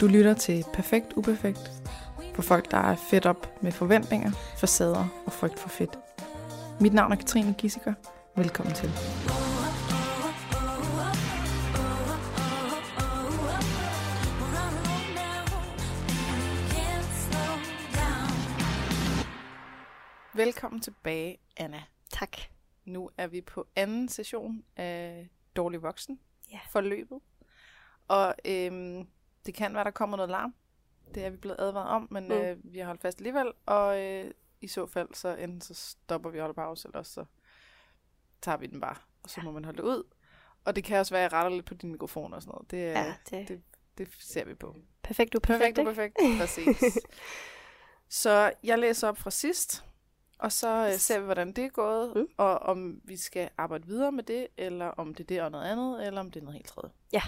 Du lytter til Perfekt Uperfekt for folk, der er fedt op med forventninger, facader og frygt for fedt. Mit navn er Katrine Gissiker. Velkommen til. Velkommen tilbage, Anna. Tak. Nu er vi på anden session af Dårlig Voksen Ja. forløbet. Og øhm, det kan være, der kommer noget larm. Det er vi blevet advaret om, men Mm. øh, vi har holdt fast alligevel. Og øh, i så fald, så enten så stopper vi og holder pause, eller også så tager vi den bare. Og så Ja. må man holde det ud. Og det kan også være, at jeg retter lidt på din mikrofon og sådan noget. Det, er, Ja, det, det- det ser vi på. perfekt uperfekt, Perfekt, ikke? perfekt. Præcis. så jeg læser op fra sidst, og så øh, ser vi, hvordan det er gået, mm. og om vi skal arbejde videre med det, eller om det er det og noget andet, eller om det er noget helt tredje. Ja.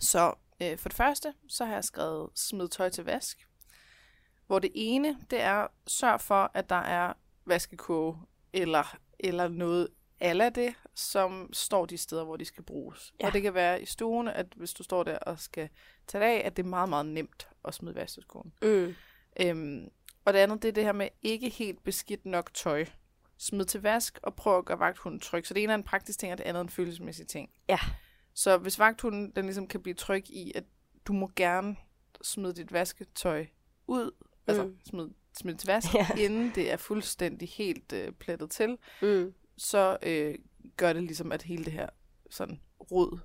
Så øh, for det første, så har jeg skrevet smid tøj til vask, hvor det ene, det er sørg for, at der er vaskekoge, eller, eller noget ala det, som står de steder, hvor de skal bruges. Ja. Og det kan være i stuen, at hvis du står der og skal tage det af, at det er meget, meget nemt at smide vaskekogen. Mm. Øhm, og det andet, det er det her med ikke helt beskidt nok tøj. Smid til vask og prøv at gøre vagthunden tryg. Så det ene er en praktisk ting, og det andet er en følelsesmæssig ting. Ja. Så hvis vagthunden den ligesom kan blive tryg i, at du må gerne smide dit vasketøj ud, mm. altså smid, smid til vask, Ja. inden det er fuldstændig helt øh, plettet til, Mm. så øh, gør det ligesom, at hele det her sådan rod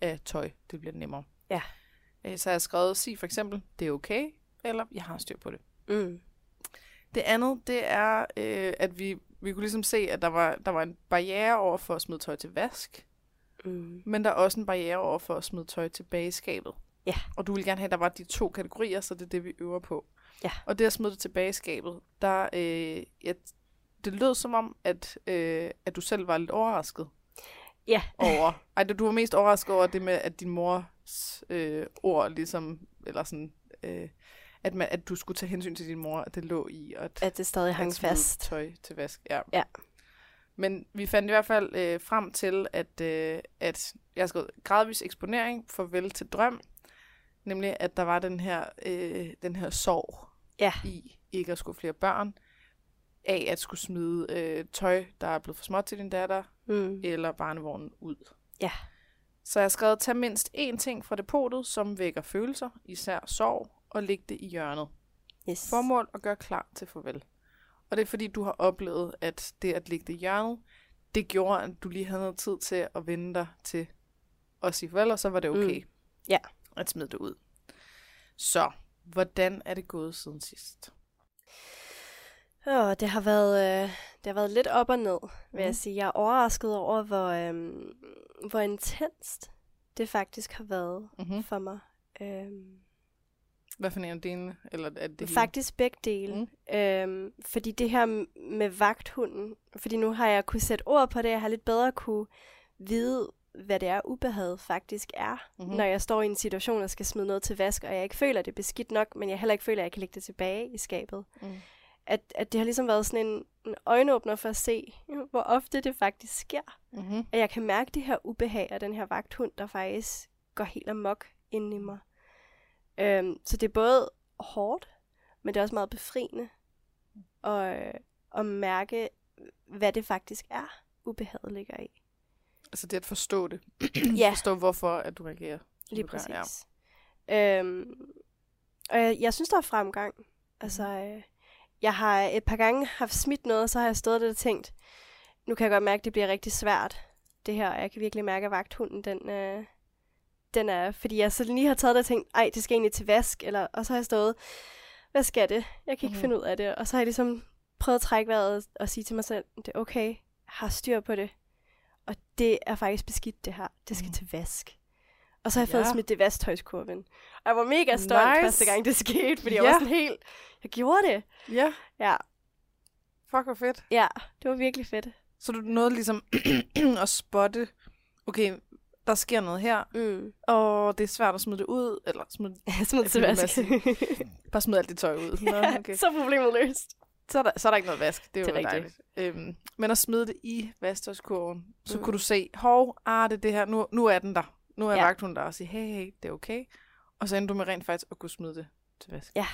af tøj, det bliver nemmere. Ja. Øh, så har jeg skrevet, sig for eksempel, det er okay, eller jeg har styr på det. Mm. Det andet, det er, øh, at vi, vi kunne ligesom se, at der var, der var en barriere over for at smide tøj til vask, Mm. men der er også en barriere over for at smide tøj tilbage i skabet. Ja. Og du vil gerne have, at der var de to kategorier, så det er det, vi øver på. Ja. Og det at smide det tilbage i skabet, der, øh, ja, det lød som om, at, øh, at du selv var lidt overrasket Ja. over... Ej, du var mest overrasket over det med, at din mors øh, ord ligesom, eller sådan, øh, at, man, at du skulle tage hensyn til din mor, at det lå i, at, At det stadig hang at fast. tøj til vask. Ja. Ja. Men vi fandt i hvert fald øh, frem til, at, øh, at jeg har skrevet gradvis eksponering, farvel til drøm, nemlig at der var den her, øh, den her sorg Ja. i ikke at skulle flere børn, af at skulle smide øh, tøj, der er blevet for småt til din datter, Mm. eller barnevognen ud. Ja. Så jeg har skrevet, tag mindst én ting fra depotet, som vækker følelser, især sorg, og læg det i hjørnet. Yes. Formål at gøre klar til farvel. Og det er fordi, du har oplevet, at det at lægge det hjørnet, det gjorde, at du lige havde noget tid til at vende dig til at sige farvel, og så var det okay Mm. Ja. at smide det ud. Så, hvordan er det gået siden sidst? Åh, det har været, øh, det har været lidt op og ned, vil Mm. jeg sige. Jeg er overrasket over, hvor, øhm, hvor intenst det faktisk har været Mm-hmm. for mig. Øhm, Hvad for en af delene? Eller er det hele? Faktisk begge dele. Mm. Øhm, fordi det her med vagthunden, fordi nu har jeg kunne sætte ord på det, jeg har lidt bedre kunne vide, hvad det er, ubehaget faktisk er, Mhm. mm-hmm. når jeg står i en situation og skal smide noget til vask, og jeg ikke føler, det er beskidt nok, men jeg heller ikke føler, at jeg kan lægge det tilbage i skabet. Mm. At, at det har ligesom været sådan en, en øjenåbner for at se, hvor ofte det faktisk sker. Mm-hmm. At jeg kan mærke det her ubehag af den her vagthund, der faktisk går helt amok inde i mig. Øhm, så det er både hårdt, men det er også meget befriende at, at mærke, hvad det faktisk er, ubehaget ligger i. Altså det at forstå det. Ja. Forstå, hvorfor at du reagerer. Lige du gør, ja. præcis. Ja. Øhm, og jeg, jeg synes, der er fremgang. Altså, Mhm. øh, jeg har et par gange haft smidt noget, og så har jeg stået der og tænkt, nu kan jeg godt mærke, at det bliver rigtig svært, det her. Og jeg kan virkelig mærke, at vagthunden, den, øh, den er... Fordi jeg så lige har taget det og tænkt, ej, det skal egentlig til vask. Eller, og så har jeg stået, hvad skal det? Jeg kan ikke Mhm. finde ud af det. Og så har jeg ligesom prøvet at trække vejret og, sige til mig selv, det er okay, jeg har styr på det. Og det er faktisk beskidt, det her. Det skal Mhm. til vask. Og så har jeg fået Ja. smidt det vasktøjskurven. Og jeg var mega stolt Nice. første gang, det skete, fordi jeg Ja. var sådan helt... Jeg gjorde det. Ja, Ja, fuck hvor fedt. ja, det var virkelig fedt. Så du nåede ligesom at spotte, okay, der sker noget her, Mm. og det er svært at smide det ud, eller smide, smed det til vask. bare smide alt det tøj ud. Nå, ja, okay. Så er problemet løst. Så er, der, så er der ikke noget vask. Det er jo Det er dejligt. Øhm, men at smide det i vasktøjskurven, så Mm. kunne du se, hov, ah, det er det her, nu, nu er den der. Nu er Ja. vagthunden der og sige, hey, hey, det er okay. Og så endte du med rent faktisk at kunne smide det til vask. Ja.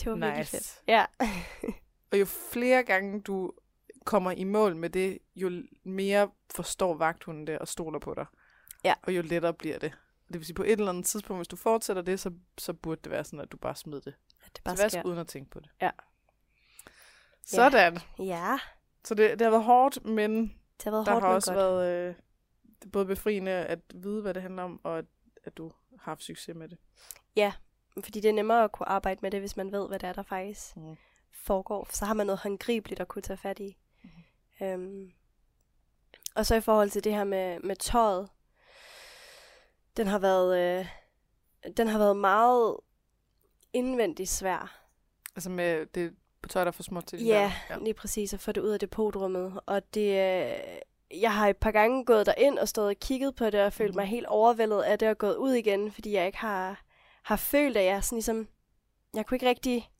Det var virkelig Nice. fedt. Ja. Og jo flere gange du kommer i mål med det, jo mere forstår vagthunden det og stoler på dig. Ja. Og jo lettere bliver det. Det vil sige, på et eller andet tidspunkt, hvis du fortsætter det, så, så burde det være sådan, at du bare smider det At det til bare vask, sker. uden at tænke på det. Ja. Sådan. Ja, Så det, det har været hårdt, men det har været der hårdt, har også godt. været øh, det er både befriende at vide, hvad det handler om, og at, at du har haft succes med det. Fordi det er nemmere at kunne arbejde med det, hvis man ved, hvad det er, der faktisk Mm. foregår. Så har man noget håndgribeligt at kunne tage fat i. Mhm. Øhm. Og så i forhold til det her med, med tøjet. Den har været, øh, den har været meget indvendigt svær. Altså med det på tøj, der er for småt til. Ja, der. lige præcis, at få det ud af depotrummet. Og det, øh, jeg har et par gange gået derind og stået og kigget på det, og følt Mhm. mig helt overvældet af det, og gået ud igen, fordi jeg ikke har, har følt, at jeg sådan ligesom, jeg kunne ikke rigtig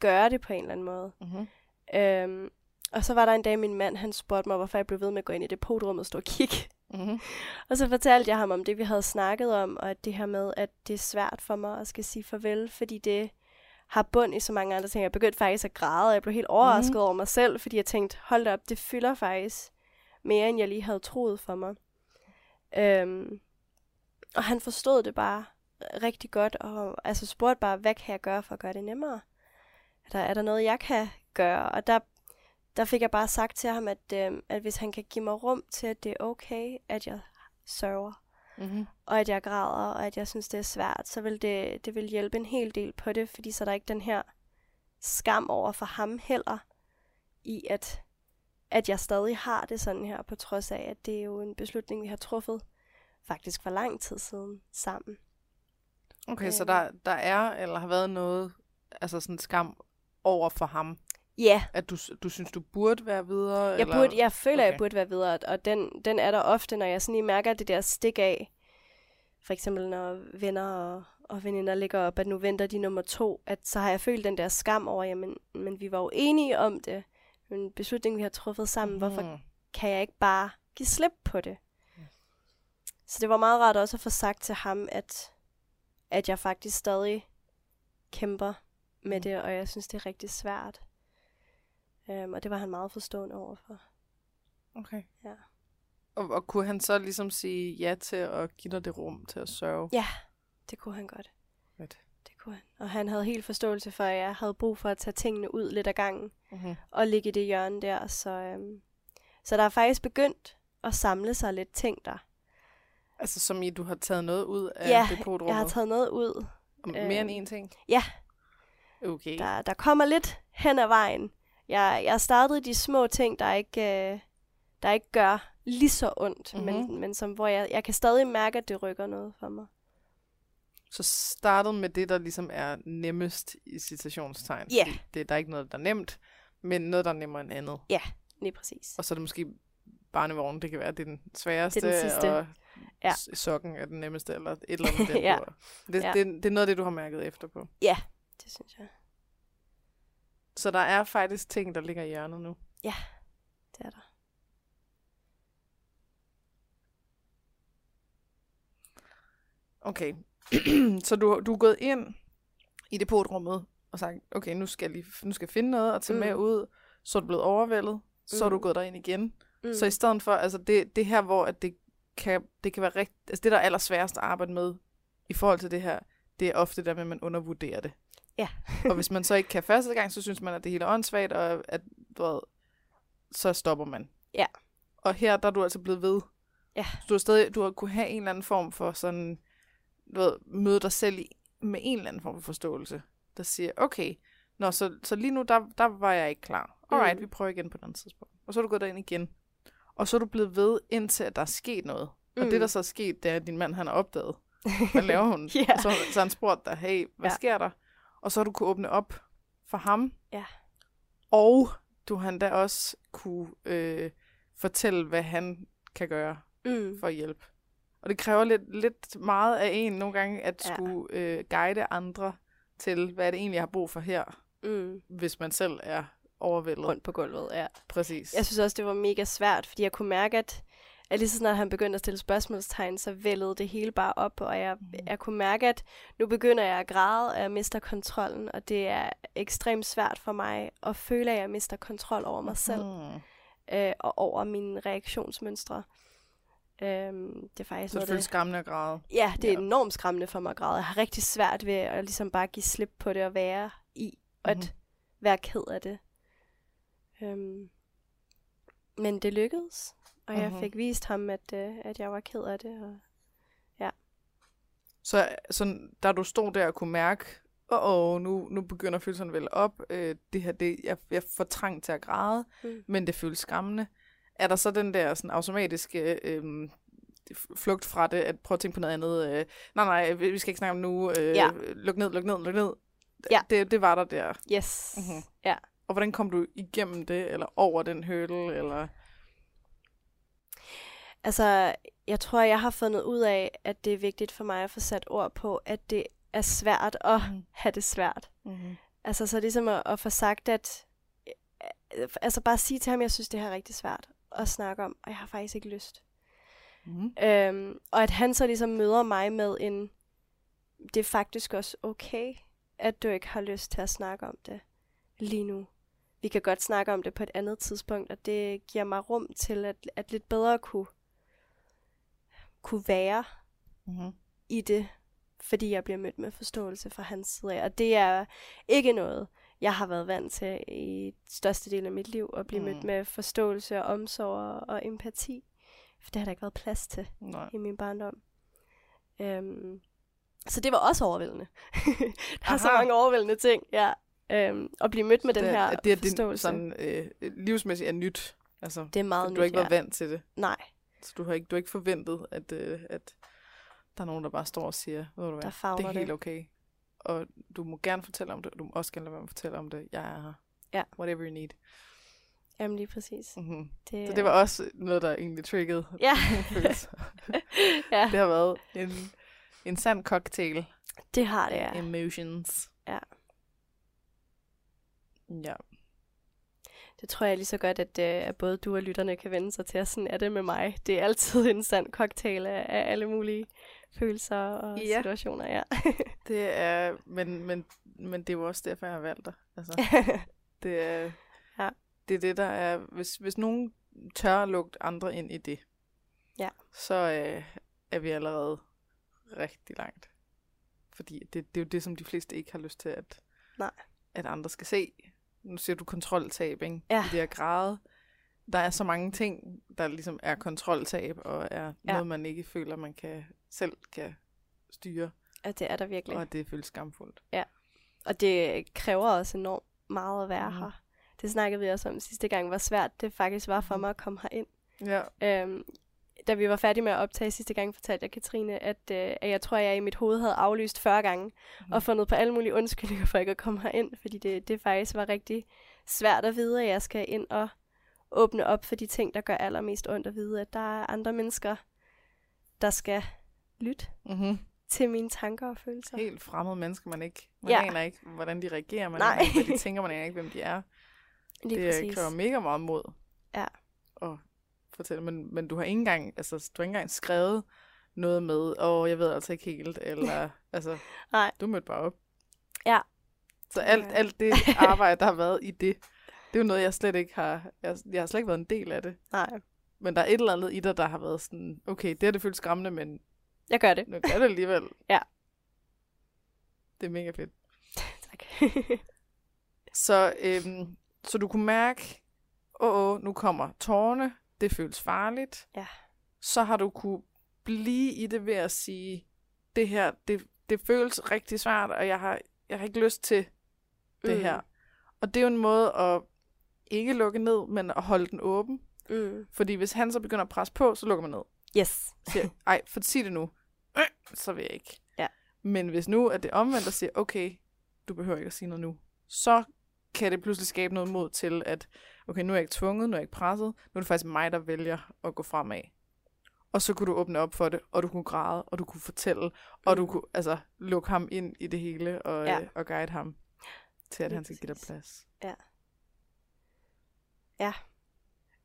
gøre det på en eller anden måde. Mm-hmm. Øhm, og så var der en dag, min mand, han spurgte mig, hvorfor jeg blev ved med at gå ind i depotrummet og stå og kigge. Mm-hmm. Og så fortalte jeg ham om det, vi havde snakket om, og at det her med, at det er svært for mig at skal sige farvel, fordi det har bund i så mange andre ting. Jeg begyndte faktisk at græde, og jeg blev helt overrasket Mhm. over mig selv, fordi jeg tænkte, hold da op, det fylder faktisk mere, end jeg lige havde troet for mig. Øhm, og han forstod det bare rigtig godt, og altså spurgte bare, hvad kan jeg gøre for at gøre det nemmere? Er der, er der noget, jeg kan gøre? Og der, der fik jeg bare sagt til ham, at, øh, at hvis han kan give mig rum til, at det er okay, at jeg sørger, Mm-hmm. og at jeg græder, og at jeg synes, det er svært, så vil det, det vil hjælpe en hel del på det, fordi så er der ikke den her skam over for ham heller, i at, at jeg stadig har det sådan her, på trods af, at det er jo en beslutning, vi har truffet faktisk for lang tid siden sammen. Okay, så Øhm. der, der er, eller har været noget, altså sådan skam over for ham, Ja, at du, du synes, du burde være videre? jeg, eller? burde, jeg føler, okay. Jeg burde være videre, og den, den er der ofte, når jeg sådan lige mærker det der stik af. For eksempel når venner og, og veninder ligger op, at nu venter de nummer to, at så har jeg følt den der skam over, jamen, men vi var jo enige om det. En beslutning, vi har truffet sammen. Mm. Hvorfor kan jeg ikke bare give slip på det? Så det var meget rart også at få sagt til ham, at, at jeg faktisk stadig kæmper med Mm. det, og jeg synes, det er rigtig svært. Um, og det var han meget forstående overfor. Okay. Ja. Og, og kunne han så ligesom sige ja til at give dig det rum til at sørge? Ja, det kunne han godt. Fedt. Det kunne han. Og han havde helt forståelse for, at jeg havde brug for at tage tingene ud lidt ad gangen, Mm-hmm. og ligge i det hjørne der. Så, øhm, så der er faktisk begyndt at samle sig lidt ting der. Altså som i, du har taget noget ud af Ja, depotrummet? Jeg har taget noget ud. Og mere end øhm, én ting? ja. Okay. Der, der kommer lidt hen ad vejen. Jeg, jeg startede de små ting, der ikke, øh, der ikke gør lige så ondt, mm-hmm. men, Mhm. men som, hvor jeg, jeg kan stadig mærke, at det rykker noget for mig. Så startet med det, der ligesom er nemmest i citationstegn. Ja. fordi Det, der er ikke noget, der er nemt, men noget, der er nemmere end andet. Lige præcis. Og så er det måske barnevognen, det kan være, det er den sværeste, Det er den sidste. og Ja. sokken er den nemmeste, eller et eller andet. Ja. det, Ja. det, det er noget af det, du har mærket efter på. Det synes jeg. Så der er faktisk ting, der ligger i hjørnet nu. Det er der. Okay. så du, du er gået ind i depotrummet og sagt, okay, nu skal jeg, lige, nu skal jeg finde noget og tage mm. med Mm. ud. Så er du blevet overvældet. Så er du Mm. gået derind igen. Mm. Så i stedet for, altså det, det her, hvor at det kan, det kan være rigtig, altså det, der er allersværest at arbejde med i forhold til det her, det er ofte der med, at man undervurderer det. Ja. og hvis man så ikke kan første gang, så synes man, at det hele er åndssvagt, og at, du ved, så stopper man. Ja. Og her, der er du altså blevet ved. Ja. Så du har stadig, du har kunne have en eller anden form for sådan, du ved, møde dig selv i, med en eller anden form for forståelse, der siger, okay, Nå, så, så lige nu, der, der var jeg ikke klar. Alright, Mm. vi prøver igen på et andet tidspunkt. Og så er du gået derind igen. Og så er du blevet ved, indtil at der er sket noget. Og Mm. det, der så er sket, det er, at din mand han har opdaget, hvad laver hun? Og så, så han spurgt dig, hey, hvad Ja. sker der? Og så du kunne åbne op for ham. Ja. Og du har endda også kunne øh, fortælle, hvad han kan gøre Mm. for at hjælpe. Og det kræver lidt, lidt meget af en nogle gange, at Ja. skulle øh, guide andre til, hvad det egentlig, har brug for her, Mm. hvis man selv er overvældet. Rundt på gulvet, ja. Præcis. Jeg synes også, det var mega svært, fordi jeg kunne mærke, at, at lige så snart han begyndte at stille spørgsmålstegn, så vældede det hele bare op, og jeg, Mhm. jeg kunne mærke, at nu begynder jeg at græde, og jeg mister kontrollen, og det er ekstremt svært for mig at føle, at jeg mister kontrol over mig selv, Mm. øh, og over mine reaktionsmønstre. Øhm, det er faktisk Så noget det føles skræmmende at græde. Ja, det er Ja. enormt skræmmende for mig at græde. Jeg har rigtig svært ved at ligesom bare give slip på det og være i, og at Mhm. være ked af det. Øhm, men det lykkedes, og jeg Mhm. fik vist ham, at, øh, at jeg var ked af det. Og Så, så da du stod der og kunne mærke, åh, oh, nu, nu begynder følelserne vel op, øh, det her, det, jeg, jeg får trang til at græde, Mm. men det føles skræmmende. Er der så den der sådan automatiske øh, flugt fra det, at prøve at tænke på noget andet? Øh, nej, nej, vi skal ikke snakke om nu. Øh, Ja. Luk ned, luk ned, luk ned. Ja. Det, det var der der. yes, Mhm. ja. Og hvordan kom du igennem det, eller over den hurdle, eller... Altså, jeg tror, jeg har fundet ud af, at det er vigtigt for mig at få sat ord på, at det er svært at Mhm. have det svært. Mm-hmm. Altså, så ligesom at, at få sagt, at... øh, Altså, bare sige til ham, at jeg synes, det her er rigtig svært at snakke om, og jeg har faktisk ikke lyst. Mm-hmm. Øhm, og at han så ligesom møder mig med en, det er faktisk også okay, at du ikke har lyst til at snakke om det lige nu. Vi kan godt snakke om det på et andet tidspunkt, og det giver mig rum til at, at lidt bedre kunne, kunne være Mm-hmm. i det, fordi jeg bliver mødt med forståelse fra hans side af. Og det er ikke noget, jeg har været vant til i største del af mit liv, at blive Mm. mødt med forståelse og omsorg og, empati. For det har der ikke været plads til Nej. i min barndom. Øhm, så det var også overvældende. der er så Aha. mange overvældende ting, ja. Øhm, at blive mødt med den det, her det, det forståelse. sådan øh, livsmæssigt er nyt. Altså, det er meget du har ikke nyt, været vant til det. Nej, Så du har ikke, du har ikke forventet, at, øh, at der er nogen, der bare står og siger, ved du hvad, det er helt det. okay. Og du må gerne fortælle om det, og du må også gerne lade være med at fortælle om det. Jeg er her. Ja. Whatever you need. jamen lige præcis. Mm-hmm. Det, Så det var også noget, der egentlig triggede Ja. ja, Det har været en, en sand cocktail det har det, ja. emotions. Ja. Ja. Det tror jeg lige så godt, at, øh, at både du og lytterne kan vende sig til, at sådan er det med mig. Det er altid en sand cocktail af, af alle mulige følelser og Ja. situationer, ja. Det er, men, men, men det er jo også derfor, jeg har valgt dig. Altså, det er, Ja. det er det, der er, hvis, hvis nogen tør at lugte andre ind i det, Ja. så øh, er vi allerede rigtig langt. Fordi det, det er jo det, som de fleste ikke har lyst til, at, Nej. at andre skal se. Nu siger du kontroltab, ikke? Ja. I det her grad. Der er så mange ting, der ligesom er kontroltab, og er Ja. noget, man ikke føler, man kan selv kan styre, at det er der virkelig. og det føles skamfuldt. Og det kræver også enormt meget at være mm. her. Det snakkede vi også om sidste gang, hvor svært det faktisk var for Mhm. mig at komme herind. Ja. Øhm, da vi var færdige med at optage sidste gang, fortalte jeg Katrine, at, øh, at jeg tror, at jeg i mit hoved havde aflyst 40 gange, Mhm. og fundet på alle mulige undskyldninger for ikke at komme herind, fordi det, det faktisk var rigtig svært at vide, at jeg skal ind og åbne op for de ting, der gør allermest ondt at vide, at der er andre mennesker, der skal lytte Mm-hmm. til mine tanker og følelser. Helt fremmede mennesker, man ikke, man Ja. aner ikke, hvordan de reagerer, man Nej. aner ikke, hvad de tænker, man aner ikke, hvem de er. Lige det præcis. kræver mega meget mod. Ja. At fortælle, men, men du har ikke engang, altså, du har ikke engang skrevet noget med, åh, jeg ved altså ikke helt, eller, altså, Nej. du mødte bare op. Ja. Så alt, Ja. alt det arbejde, der har været i det, det er jo noget, jeg slet ikke har, jeg, jeg har slet ikke været en del af det. Nej, Men der er et eller andet i dig, der har været sådan, okay, det her det føles skræmmende, men jeg gør det. nu gør det alligevel. Ja. Det er mega fedt. Tak. Så, øhm, så du kunne mærke, åh, åh, nu kommer tårne, det føles farligt. Ja. Så har du kunne blive i det ved at sige, det her, det, det føles rigtig svært, og jeg har, jeg har ikke lyst til det Mm. her. Og det er jo en måde at ikke lukke ned, men at holde den åben. mm. Fordi hvis han så begynder at presse på, så lukker man ned. Yes. Siger, ej, for sig det nu. Øh, så vil jeg ikke. Ja. Men hvis nu er det omvendt og siger, okay, du behøver ikke at sige noget nu, så kan det pludselig skabe noget mod til, at okay, nu er jeg ikke tvunget, nu er jeg ikke presset, nu er det faktisk mig, der vælger at gå fremad. Og så kunne du åbne op for det, og du kunne græde, og du kunne fortælle, og du Mm. kunne altså lukke ham ind i det hele, og, Ja. ja. og guide ham til, at Lige han skal give dig plads. Ja. Ja.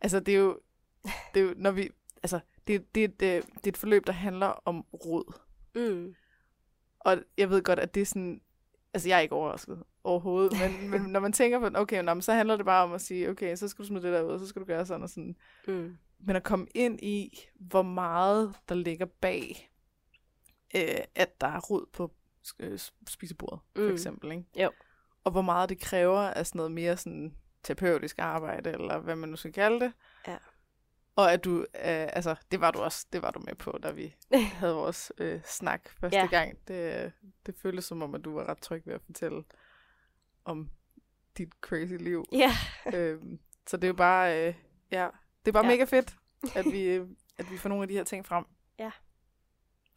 Altså, det er jo, det er jo når vi, altså, det, det, er et, øh, det er et forløb, der handler om rod. Mm. Og jeg ved godt, at det er sådan... Altså, jeg er ikke overrasket overhovedet, men, men når man tænker på, okay, nå, men så handler det bare om at sige, okay, så skal du smide det der ud, og så skal du gøre sådan og sådan. Mm. Men at komme ind i, hvor meget der ligger bag, øh, at der er rod på øh, spisebordet, for Mm. eksempel, ikke? Jo. Og hvor meget det kræver af sådan noget mere sådan terapeutisk arbejde, eller hvad man nu skal kalde det. Ja. Og at du, øh, altså, det var du også, det var du med på, da vi havde vores øh, snak første Ja. gang. Det, det føltes som om, at du var ret tryg ved at fortælle om dit crazy liv. Ja. øhm, så det er jo bare, øh, ja, det er bare Ja. mega fedt, at vi, øh, at vi får nogle af de her ting frem. Ja.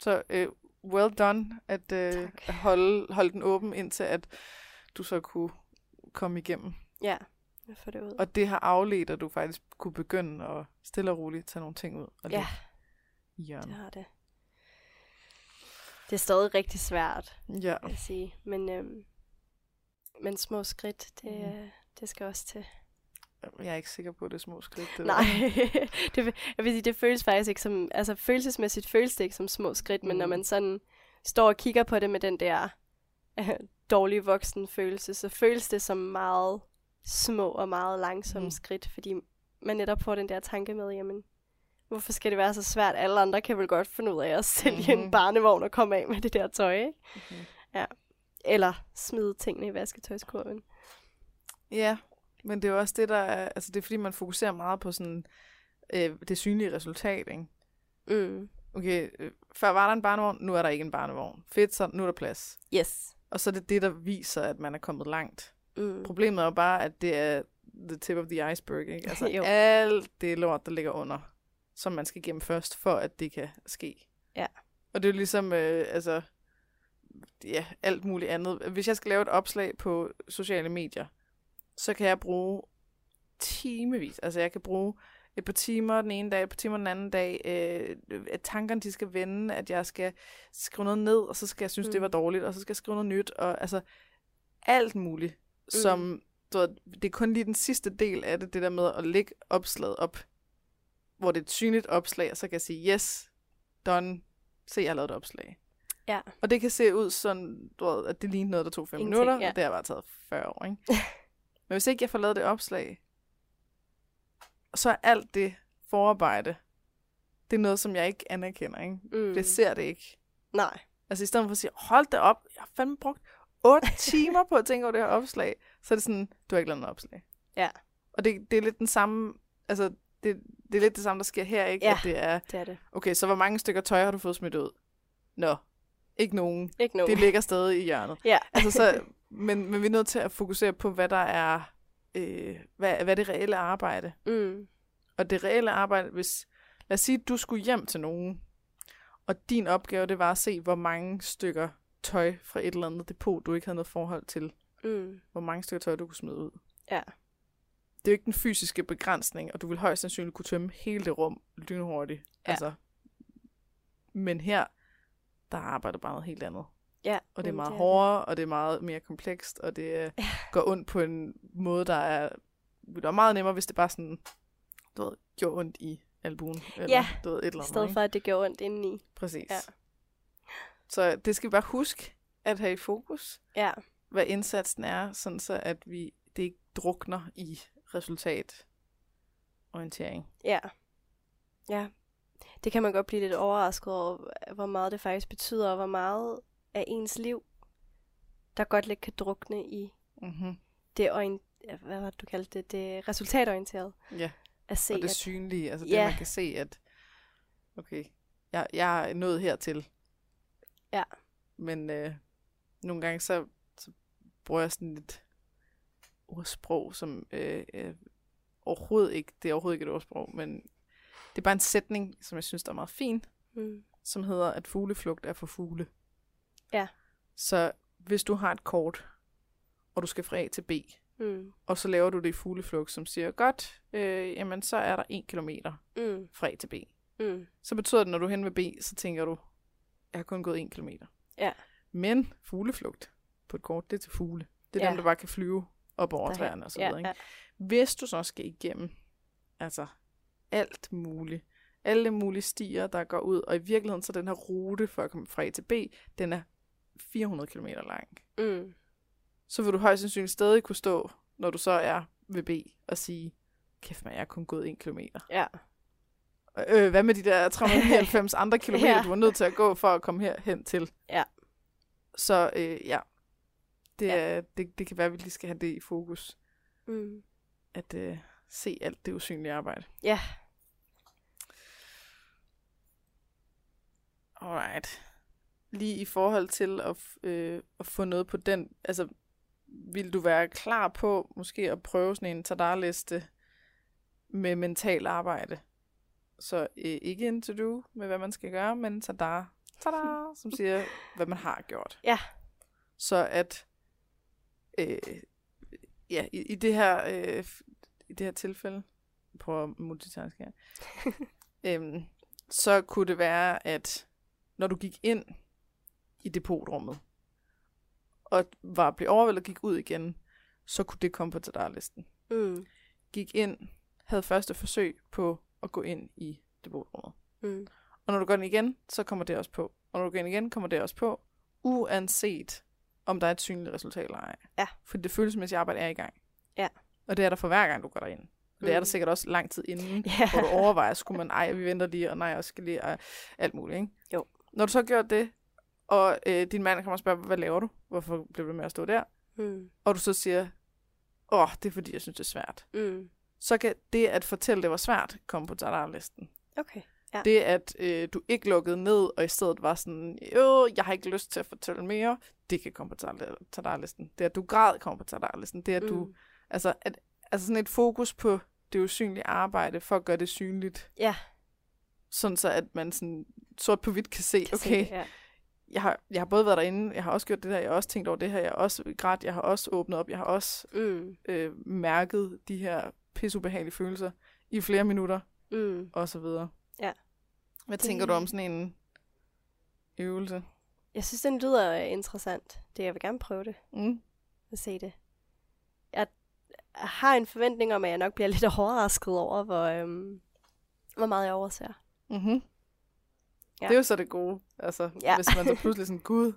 Så øh, well done at øh, Tak. at holde, holde den åben, indtil at du så kunne komme igennem. Ja. Jeg får det ud. Og det har afledt, at du faktisk kunne begynde at stille og roligt tage nogle ting ud og Ja. Det har det. Det er stadig rigtig svært, Ja. jeg sige. Men, øhm, men små skridt, det, øh, det skal også til. Jeg er ikke sikker på, at det er små skridt. Det Nej, det, jeg vil sige, det føles faktisk ikke som, altså følelsesmæssigt føles det ikke som små skridt, men når Mm. man sådan står og kigger på det med den der øh, dårlige voksen følelse, så føles det som meget små og meget langsomme Mm. skridt, fordi man netop får den der tanke med, jamen, hvorfor skal det være så svært? Alle andre kan vel godt finde ud af at sælge Mhm. en barnevogn og komme af med det der tøj, ikke? Mhm. Eller smide tingene i vasketøjskurven. Ja, men det er jo også det, der er, altså det er fordi, man fokuserer meget på sådan, øh, det synlige resultat, ikke? Mm. Okay, øh, før var der en barnevogn, nu er der ikke en barnevogn. Fedt, så nu er der plads. Yes. Og så er det det, der viser, at man er kommet langt. Mm. Problemet er jo bare, at det er the tip of the iceberg, ikke? Altså alt det lort, der ligger under, som man skal igennem først, for at det kan ske. Ja. Og det er jo ligesom, øh, altså, ja, alt muligt andet. Hvis jeg skal lave et opslag på sociale medier, så kan jeg bruge timevis. Altså jeg kan bruge et par timer den ene dag, et par timer den anden dag, øh, at tankerne de skal vende, at jeg skal skrive noget ned, og så skal jeg synes, mm. det var dårligt, og så skal jeg skrive noget nyt, og altså alt muligt, mm. som, du ved, det er kun lige den sidste del af det, det der med at lægge opslaget op, hvor det er et synligt opslag, og så kan jeg sige, yes, done, se, jeg har lavet et opslag. Ja. Og det kan se ud sådan, du ved, at det lignede noget, der tog fem Ingenting, minutter, ja. og det har bare taget 40 år, ikke? Men hvis ikke jeg får lavet det opslag, så er alt det forarbejde, det er noget, som jeg ikke anerkender, ikke? Mm. Det ser det ikke. Nej. Altså i stedet for at sige, hold det op, jeg har fandme brugt 8 timer på at tænke over det her opslag, så er det sådan, du har ikke lavet noget opslag. Ja. Og det, det er lidt den samme, altså det, det er lidt det samme, der sker her, ikke? Ja. At det er, Det er det. okay, så hvor mange stykker tøj har du fået smidt ud? Nå, ikke nogen. Ikke nogen. Det ligger stadig i hjørnet. Ja. Altså så, men, men vi er nødt til at fokusere på, hvad der er, øh, hvad, hvad det reelle arbejde. Mm. Og det reelle arbejde, hvis, lad os sige, at du skulle hjem til nogen, og din opgave, det var at se, hvor mange stykker tøj fra et eller andet depot, du ikke havde noget forhold til. Mm. Hvor mange stykker tøj, du kunne smide ud. Ja. Det er jo ikke den fysiske begrænsning, og du vil højst sandsynligt kunne tømme hele det rum lynhurtigt. Ja. Altså, men her, der arbejder bare noget helt andet. Ja. Og det er jamen, meget det hårdere, og det er meget mere komplekst, og det øh, går ondt på en måde, der er, det er meget nemmere, hvis det bare sådan, du ved, gjorde ondt i albuen. Eller, Ja, du ved, et eller I andet. stedet ikke? for, at det gjorde ondt indeni. Præcis. Ja. Så det skal vi bare huske at have i fokus, Ja. hvad indsatsen er, sådan så at vi det ikke drukner i resultatorientering. Ja. Ja. Det kan man godt blive lidt overrasket over, hvor meget det faktisk betyder, og hvor meget af ens liv, der godt lidt kan drukne i Mm-hmm. det, orient- hvad var det, du kaldte det, det resultatorienterede. Ja, At se, og det at, synlige, altså det, Ja. man kan se, at okay, jeg, jeg er nået hertil. Ja. Men øh, nogle gange så, så bruger jeg sådan et ordsprog, som øh, øh, overhovedet ikke, det er overhovedet ikke et ordsprog, men det er bare en sætning, som jeg synes, der er meget fin, mm, som hedder, at fugleflugt er for fugle. Ja. Så hvis du har et kort, og du skal fra A til B, mm, og så laver du det i fugleflugt, som siger, godt, øh, jamen så er der en kilometer mm, fra A til B. mm, Så betyder det, når du er hen ved B, så tænker du, jeg har kun gået en kilometer. Ja. Men fugleflugt på et kort, det er til fugle. Det er Ja. dem, der bare kan flyve op over træerne og så ja, videre. Ikke? ja, Hvis du så skal igennem, altså alt muligt, alle mulige stier, der går ud, og i virkeligheden så den her rute for at komme fra A til B, den er 400 km lang. Mm. Så vil du højst sandsynligt stadig kunne stå, når du så er ved B, og sige, kæft man, jeg har kun gået en kilometer. Ja. Øh, hvad med de der 399 andre kilometer, Ja. du var nødt til at gå for at komme herhen til? Ja. Så øh, ja, det, Ja. er, det, det kan være, at vi lige skal have det i fokus, Mm. at øh, se alt det usynlige arbejde. Ja. Alright. Lige i forhold til at, øh, at få noget på den, altså vil du være klar på måske at prøve sådan en tadarliste med mental arbejde? Så øh, ikke en to-do med, hvad man skal gøre, men tadar, tada, som siger, hvad man har gjort. Ja. Så at øh, ja, i, i, det her, øh, i det her tilfælde, prøv at multitaske her, øhm, så kunne det være, at når du gik ind i depotrummet, og var blevet overvældet og gik ud igen, så kunne det komme på tadarlisten. Mm. Gik ind, havde første forsøg på at gå ind i depotrummet. Mm. Og når du går ind igen, så kommer det også på. Og når du går ind igen, kommer det også på, uanset om der er et synligt resultat eller ej. Ja. For det følelsesmæssige arbejde er i gang. Ja. Og det er der for hver gang, du går derind. Og det er der Mm. sikkert også lang tid inden, Ja. hvor du overvejer, skulle man, ej, vi venter lige, og nej, jeg skal lige, og alt muligt, ikke? Jo. Når du så har gjort det, og øh, din mand kommer og spørger, hvad laver du? Hvorfor blev du med at stå der? Mm. Og du så siger, åh, det er fordi, jeg synes, det er svært. Mm. Så kan det at fortælle, det var svært, komme på tadarlisten. Okay. Ja. Det, at øh, du ikke lukkede ned, og i stedet var sådan, jo, jeg har ikke lyst til at fortælle mere, det kan komme på tar- tadarlisten. Det, at du græd, kommer på tadarlisten. Det, at du, Mm. altså, at, altså sådan et fokus på det usynlige arbejde, for at gøre det synligt. Ja. Sådan så, at man sådan sort på hvidt kan se, Kan se okay, det, ja. jeg, har, jeg har både været derinde, jeg har også gjort det der, jeg har også tænkt over det her, jeg har også grædt, jeg har også åbnet op, jeg har også Mm. øh, mærket de her pisubehagelige følelser i flere minutter, Mm. og så videre. Ja. Hvad Det- tænker du om sådan en øvelse? Jeg synes, den lyder øh, interessant. Det jeg vil gerne prøve det. Mm. At se det. Jeg har en forventning om, at jeg nok bliver lidt overrasket over, hvor, øhm, hvor meget jeg overser. Mm-hmm. Ja. Det er jo så det gode. Altså, Ja. hvis man så pludselig sådan, gud,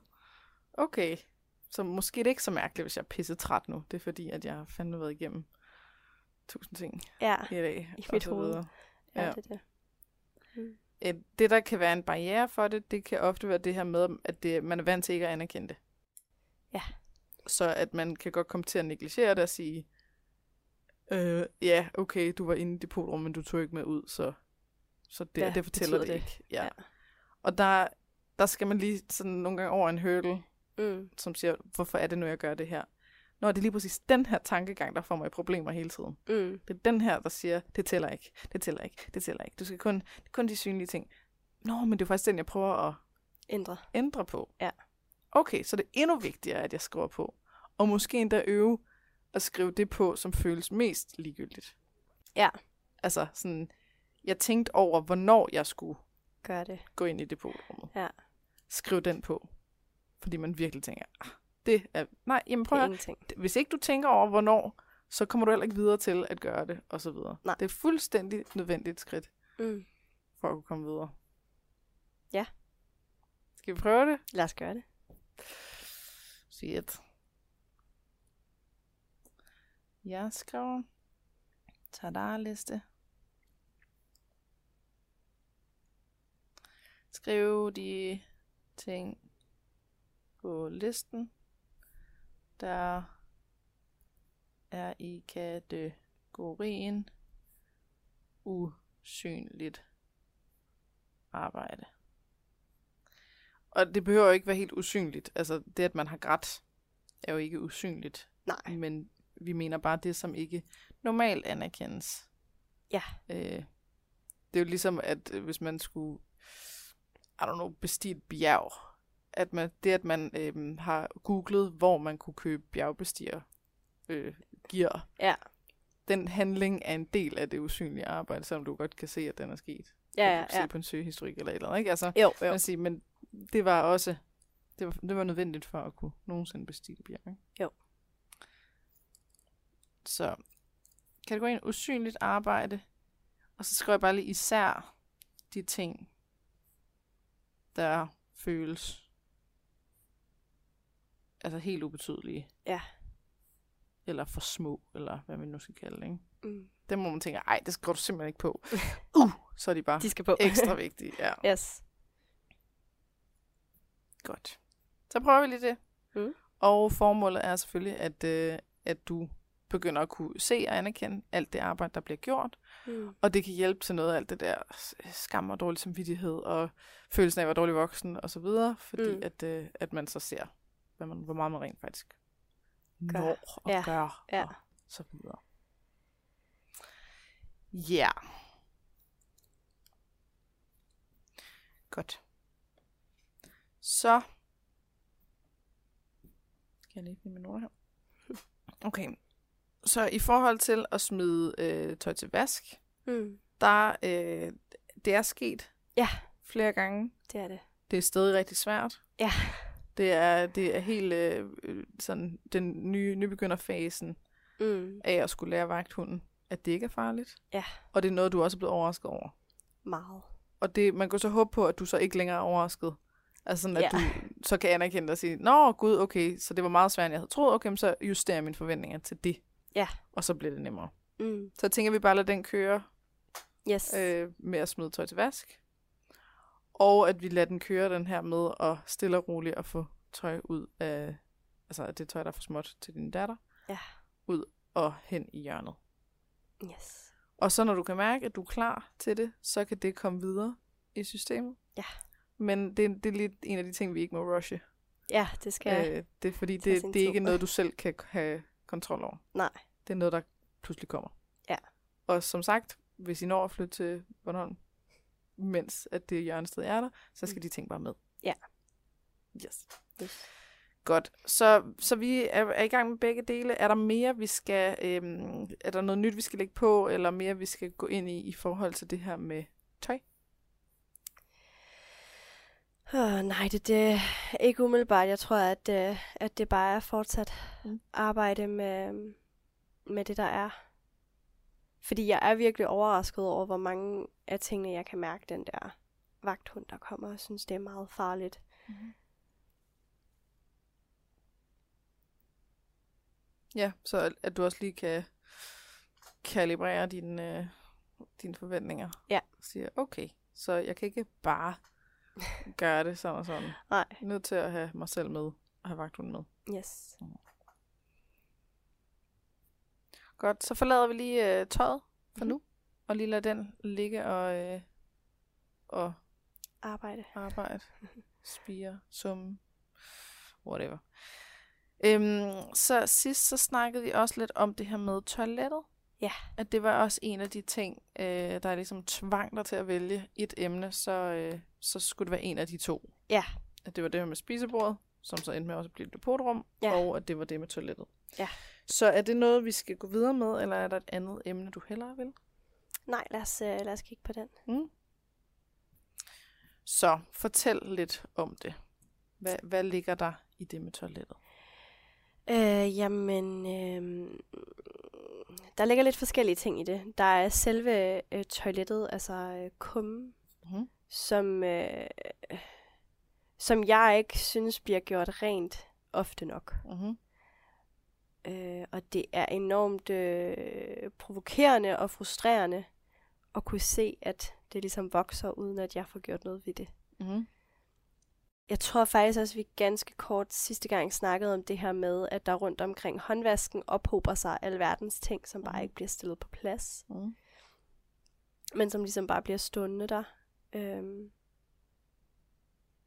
okay. Så måske er det ikke så mærkeligt, hvis jeg er pisse træt nu. Det er fordi, at jeg har fandme været igennem tusind ting Ja, i dag. I og mit så hoved. videre. ja, Ja. det er det. Mm. Øh, Det, der kan være en barriere for det, det kan ofte være det her med, at det, man er vant til ikke at anerkende det. Ja. Så at man kan godt komme til at negligere det og sige, øh, ja, okay, du var inde i depotrum, men du tog ikke med ud, så, så det, Ja, det fortæller det, ikke. Ja. Ja. Og der, der skal man lige sådan nogle gange over en hurdle, Mm. som siger, hvorfor er det nu, jeg gør det her? Når det er lige præcis den her tankegang, der får mig i problemer hele tiden. Mm. Det er den her, der siger, det tæller ikke, det tæller ikke, det tæller ikke. Du skal kun, det er kun de synlige ting. Nå, men det er faktisk den, jeg prøver at Ændre. ændre på. Ja. Okay, så det er endnu vigtigere, at jeg skriver på. Og måske endda øve at skrive det på, som føles mest ligegyldigt. Ja. Altså sådan, jeg tænkte over, hvornår jeg skulle Gør det. gå ind i depotrummet. Ja. Skriv den på. Fordi man virkelig tænker, ah, det er... Nej, jamen Det prøv er at. Hvis ikke du tænker over, hvornår, så kommer du heller ikke videre til at gøre det, og så videre. Nej. Det er fuldstændig nødvendigt skridt, Mm. for at kunne komme videre. Ja. Skal vi prøve det? Lad os gøre det. Shit. Jeg skriver tada-liste. Skriv de ting på listen, der er i kategorien usynligt arbejde. Og det behøver jo ikke være helt usynligt. Altså det, at man har grædt, er jo ikke usynligt. Nej. Men vi mener bare det, som ikke normalt anerkendes. Ja. Øh, det er jo ligesom, at øh, hvis man skulle, I don't know, bestige et bjerg, at man, det, at man øh, har googlet, hvor man kunne købe bjergbestiger øh, gear, Ja. den handling er en del af det usynlige arbejde, selvom du godt kan se, at den er sket. Ja, ja, ja. Se på en søgehistorik eller et eller andet, ikke? Altså, Jo, jo. man sige, men det var også det var, det var nødvendigt for at kunne nogensinde bestige bjerg. Ikke? Jo. Så kategorien usynligt arbejde, og så skriver jeg bare lige især de ting, der føles altså helt ubetydelige. Ja. Eller for små, eller hvad man nu skal kalde det, ikke? Mm. Dem må man tænke, ej, det skal du simpelthen ikke på. Uh, så er de bare De skal på. ekstra vigtige. Ja, yes. godt. Så prøver vi lige det. Mm. Og formålet er selvfølgelig, at, øh, at du begynder at kunne se og anerkende alt det arbejde, der bliver gjort. Mm. Og det kan hjælpe til noget af alt det der skam og dårlig samvittighed og følelsen af at være dårlig voksen og så videre, fordi Mm. at, øh, at man så ser, hvad man, hvor meget man rent faktisk Gør. når og Ja. gør Ja. og så videre. Ja. Yeah. Godt. Så skal jeg lige finde mine ord her. Okay. Så i forhold til at smide øh, tøj til vask, Mm. der øh, det er sket Ja. flere gange. Det er det. Det er stadig rigtig svært. Ja. Det er, det er helt øh, øh, sådan den nye nybegynderfasen Mm. af at skulle lære vagthunden, at det ikke er farligt. Ja. Og det er noget, du også er blevet overrasket over. Meget. Og det, man kan så håbe på, at du så ikke længere er overrasket. Altså sådan, at Ja. du så kan anerkende dig og sige, Nå, gud, okay, så det var meget svært, end jeg havde troet. Okay, så justerer jeg mine forventninger til det. Ja. Og så bliver det nemmere. Mm. Så tænker, vi bare lader den køre Yes. øh, med at smide tøj til vask. Og at vi lader den køre den her med at stille og roligt at få tøj ud af, altså det tøj, der er for småt til din datter. Ja. Ud og hen i hjørnet. Yes. Og så når du kan mærke, at du er klar til det, så kan det komme videre i systemet. Ja. Men det, det er lidt en af de ting, vi ikke må rushe. Ja, det skal Øh, det er fordi, det, det er ikke noget, du selv kan have kontrol over. Nej. Det er noget, der pludselig kommer. Ja. Og som sagt, hvis I når at flytte til Bornholm, mens at det hjørnested er der, så skal Mm. de ting bare med. Ja. Yes. Yes. Godt. Så, så vi er, er i gang med begge dele. Er der mere, vi skal... Øhm, er der noget nyt, vi skal lægge på, eller mere, vi skal gå ind i i forhold til det her med tøj? Oh, nej, det, det er ikke umiddelbart. Jeg tror, at, øh, at det bare er fortsat Mm. arbejde med, med det, der er. Fordi jeg er virkelig overrasket over, hvor mange af tingene, jeg kan mærke, den der vagthund, der kommer, og synes, det er meget farligt. Mm-hmm. Ja, så at, at du også lige kan kalibrere dine, øh, dine forventninger. Ja. Og siger, okay, så jeg kan ikke bare gøre det sådan og sådan. Nej. Jeg er nødt til at have mig selv med, og have vagthunden med. Yes. Godt, så forlader vi lige øh, tøjet for Mhm. nu, og lige lader den ligge og, øh, og Arbejde. arbejde, spire, summe, whatever. Øhm, så sidst så snakkede vi også lidt om det her med toilettet. Ja. At det var også en af de ting, øh, der ligesom tvang dig til at vælge et emne, så, øh, så skulle det være en af de to. Ja. At det var det her med spisebordet, som så endte med også at blive et depotrum, Ja. og at det var det med toilettet. Ja. Så er det noget, vi skal gå videre med, eller er der et andet emne, du hellere vil? Nej, lad os, øh, lad os kigge på den. Mm. Så fortæl lidt om det. Hvad, hvad ligger der i det med toilettet? Øh, jamen, øh, der ligger lidt forskellige ting i det. Der er selve øh, toilettet, altså øh, kummen, Mm-hmm. som, øh, som jeg ikke synes bliver gjort rent ofte nok. Mm-hmm. Øh, og det er enormt øh, provokerende og frustrerende at kunne se, at det ligesom vokser, uden at jeg får gjort noget ved det. Mm-hmm. Jeg tror faktisk også, at vi ganske kort sidste gang snakkede om det her med, at der rundt omkring håndvasken ophober sig alverdens ting, som bare Mhm. ikke bliver stillet på plads, Mm. men som ligesom bare bliver stående der. Øhm,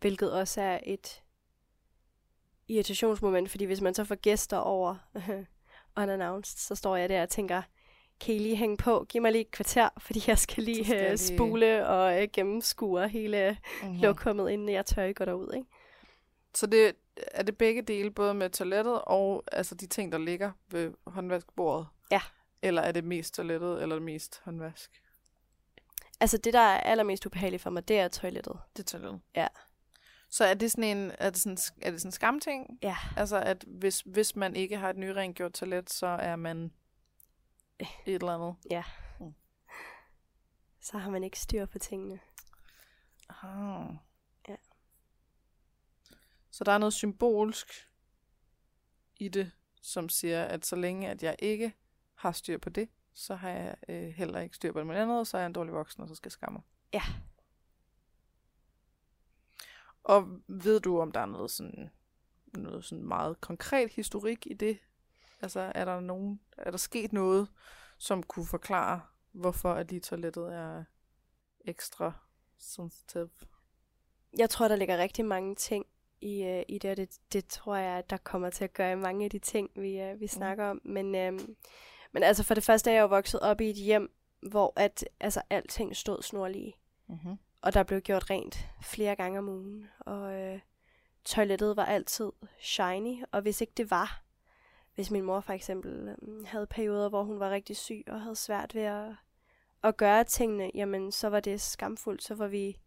hvilket også er et irritationsmoment, fordi hvis man så får gæster over unannounced, så står jeg der og tænker, kan I lige hænge på? Giv mig lige et kvarter, fordi jeg skal lige, skal øh, lige- spule og øh, gennemskue hele Mm-hmm. lokummet, inden jeg tør gå derud. Ikke? Så det, er det begge dele, både med toilettet og altså de ting, der ligger ved håndvaskbordet? Ja. Eller er det mest toilettet, eller det mest håndvask? Altså det, der er allermest ubehageligt for mig, det er toilettet. Det er toilettet. Ja. Så er det sådan en, er det sådan, er det sådan en skamting? Ja. Altså, at hvis, hvis man ikke har et nyrengjort toilet, så er man et eller andet. Så har man ikke styr på tingene. Ah. Ja. Så der er noget symbolsk i det, som siger, at så længe at jeg ikke har styr på det, så har jeg øh, heller ikke styr på det med andet, og så er jeg en dårlig voksen, og så skal jeg skamme. Ja. Og ved du, om der er noget sådan, noget sådan meget konkret historik i det? Altså, er der, nogen, er der sket noget, som kunne forklare, hvorfor at lige toilettet er ekstra sensitive? Jeg tror, der ligger rigtig mange ting i, øh, i det, og det, det tror jeg, at der kommer til at gøre mange af de ting, vi, øh, vi snakker om. Men, øh, men altså for det første er jeg jo vokset op i et hjem, hvor at, altså, alting stod snorlige. Mm-hmm. Og der blev gjort rent flere gange om ugen. Og øh, toilettet var altid shiny. Og hvis ikke det var, hvis min mor for eksempel øh, havde perioder, hvor hun var rigtig syg og havde svært ved at, at gøre tingene, jamen så var det skamfuldt. Så var vi...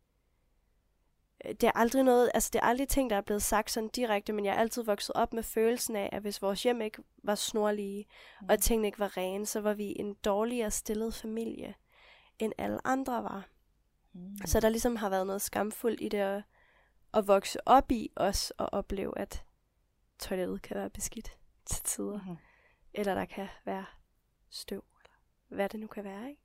øh, Det er aldrig noget, altså det er aldrig ting, der er blevet sagt sådan direkte, men jeg er altid vokset op med følelsen af, at hvis vores hjem ikke var snorlige, mm. og tingene ikke var rene, så var vi en dårligere stillet familie, end alle andre var. Mm. Så der ligesom har været noget skamfuldt i det at, at vokse op i os og opleve, at toilettet kan være beskidt til tider. Mhm. Eller der kan være støv, eller hvad det nu kan være, ikke?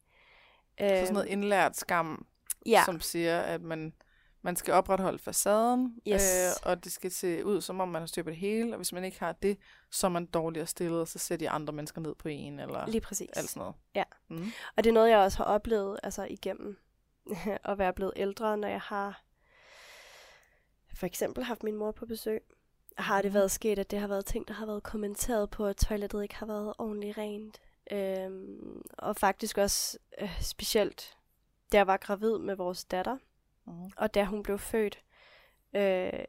Så sådan noget indlært skam, Øhm, ja, som siger, at man, man skal opretholde facaden, Yes. øh, og det skal se ud, som om man har styr på det hele, og hvis man ikke har det, så er man dårligere stillet, og så sætter de andre mennesker ned på en, eller lige præcis. alt sådan noget. Ja. Mm. Og det er noget, jeg også har oplevet altså igennem at være blevet ældre, når jeg har for eksempel haft min mor på besøg. Har det været sket, at det har været ting, der har været kommenteret på, at toilettet ikke har været ordentligt rent. Øhm, og faktisk også øh, specielt, da jeg var gravid med vores datter, Mm. og da hun blev født. Øh,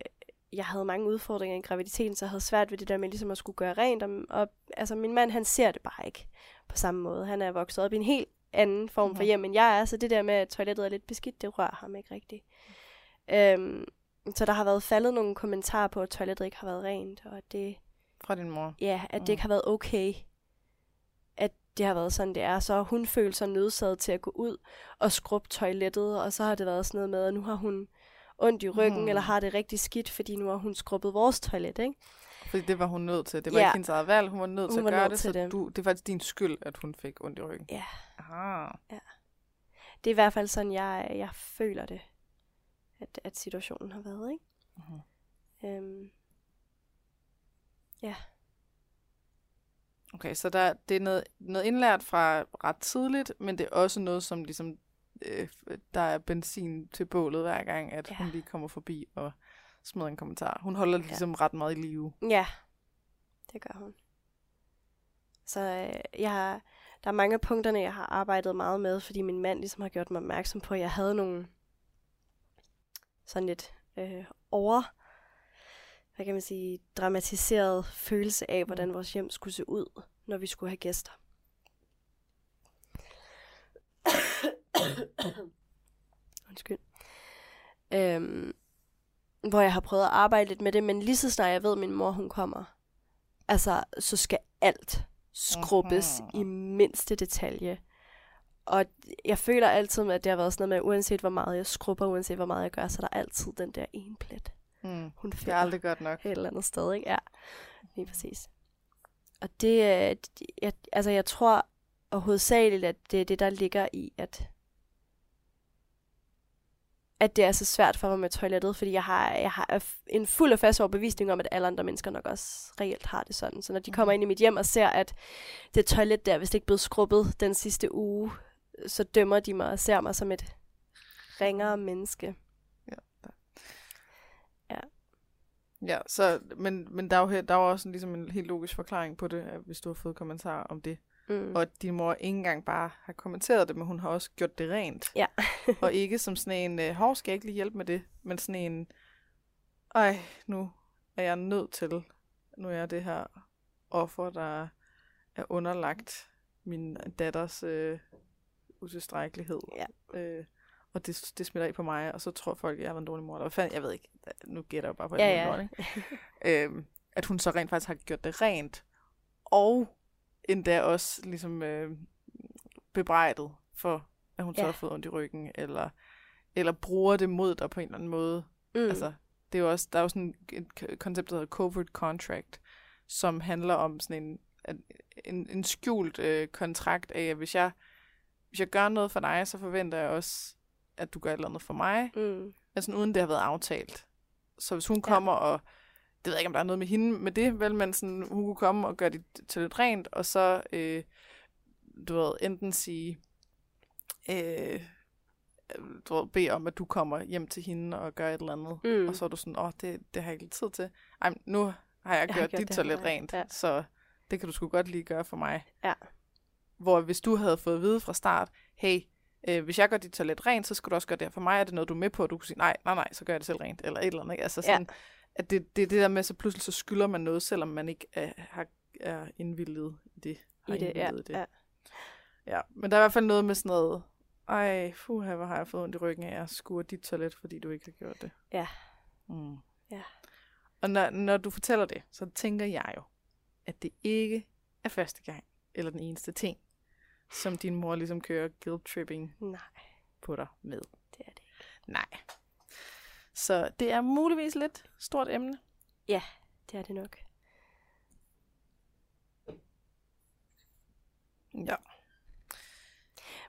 jeg havde mange udfordringer i graviditeten, så jeg havde svært ved det der med ligesom at skulle gøre rent. Og, og altså, min mand, han ser det bare ikke på samme måde. Han er vokset op i en helt anden form for Mhm. hjem, end jeg er, så det der med, at toilettet er lidt beskidt, det rører ham ikke rigtigt. Øhm, så der har været faldet nogle kommentarer på, at toilettet ikke har været rent, og at det, Fra din mor. ja, at det Mhm. ikke har været okay, at det har været sådan, det er. Så hun følt sig nødsaget til at gå ud og skrubbe toilettet, og så har det været sådan noget med, at nu har hun ondt i ryggen, Mhm. eller har det rigtig skidt, fordi nu har hun skrubbet vores toilet, ikke? Fordi det var hun nødt til. Det var Ja. ikke hendes eget valg. Hun var nødt til Hun at var gøre det, til så det. Du, det er faktisk din skyld, at hun fik ondt i ryggen. Ja. Aha. Det er i hvert fald sådan, jeg, jeg føler det, at, at situationen har været, ikke? Mhm. Øhm, Okay, så der, det er noget, noget indlært fra ret tidligt, men det er også noget, som ligesom, øh, der er benzin til bålet hver gang, at Ja. hun lige kommer forbi og smider en kommentar. Hun holder det Ja. ligesom ret meget i live. ja, det gør hun. Så øh, jeg har, der er mange af punkterne, jeg har arbejdet meget med, fordi min mand ligesom har gjort mig opmærksom på, at jeg havde nogle sådan lidt øh, over, hvad kan man sige, dramatiseret følelse af, hvordan vores hjem skulle se ud, når vi skulle have gæster. Undskyld. Øhm, hvor jeg har prøvet at arbejde lidt med det, men lige så snart jeg ved, at min mor hun kommer, altså, så skal alt skrubbes Mhm. i mindste detalje. Og jeg føler altid, at det har været sådan noget med, uanset hvor meget jeg skrubber, uanset hvor meget jeg gør, så er der altid den der ene plet, Mm. hun Det er aldrig godt nok. et eller andet sted, ikke? Ja, lige præcis. Og det, øh, jeg, altså jeg tror og hovedsageligt, at det er det, der ligger i, at at det er så svært for mig med toilettet, fordi jeg har, jeg har en fuld og fast overbevisning om, at alle andre mennesker nok også reelt har det sådan. Så når de kommer ind i mit hjem og ser, at det toilet der, hvis det ikke blevet skrubbet den sidste uge, så dømmer de mig og ser mig som et ringere menneske. Ja, så, men, men der er jo, der er jo også en, ligesom en helt logisk forklaring på det, hvis du har fået kommentarer om det. Mm. Og at din mor ikke engang bare har kommenteret det, men hun har også gjort det rent. Ja. og ikke som sådan en, øh, hov, skal jeg ikke lige hjælpe med det? Men sådan en, ej, nu er jeg nødt til, nu er jeg det her offer, der er underlagt min datters øh, utilstrækkelighed. Ja. Øh, og det, det smitter af på mig, og så tror folk, at jeg været en dårlig mor. Eller fanden, jeg ved ikke. Nu gætter jeg bare på, at Ja, ja. øhm, at hun så rent faktisk har gjort det rent, og endda også ligesom øh, bebrejdet for, at hun så Ja. har fået ondt i ryggen, eller eller bruger det mod dig på en eller anden måde. Mm. Altså, det er jo også, der er jo sådan et koncept, der hedder covert contract, som handler om sådan en, en, en, en skjult øh, kontrakt af, at hvis jeg, hvis jeg gør noget for dig, så forventer jeg også, at du gør et eller andet for mig, Mm. sådan uden det har været aftalt. Så hvis hun Ja. kommer og, det ved jeg ikke, om der er noget med hende med det, vel, men sådan, hun kunne komme og gøre det til lidt rent, og så, øh, du ved, enten sige, øh, du ved, bede om, at du kommer hjem til hende og gør et eller andet, Mm. og så er du sådan, åh, det, det har jeg ikke tid til. Ej, nu har jeg, Jeg gjort, har gjort dit toilet rent, Ja. så det kan du sgu godt lige gøre for mig. Ja. Hvor hvis du havde fået at vide fra start, hey, øh, hvis jeg gør dit toilet rent, så skal du også gøre det for mig. Er det noget, du er med på? Du kunne sige, nej, nej, nej, så gør jeg det selv rent. Eller et eller andet. Ikke? Altså Ja. sådan, at det, det det der med, så pludselig så skylder man noget, selvom man ikke er, har, er indvildet i det. Har I det, ja. det. ja. ja. Men der er i hvert fald noget med sådan noget, ej, fuha, hvor har jeg fået ondt i ryggen af at skure dit toilet, fordi du ikke har gjort det. Ja. Mm. Ja. Og når, når du fortæller det, så tænker jeg jo, at det ikke er første gang, eller den eneste ting, som din mor ligesom kører guilt-tripping Nej, på dig med. det er det ikke. Nej. Så det er muligvis lidt stort emne. Det er det nok. Ja.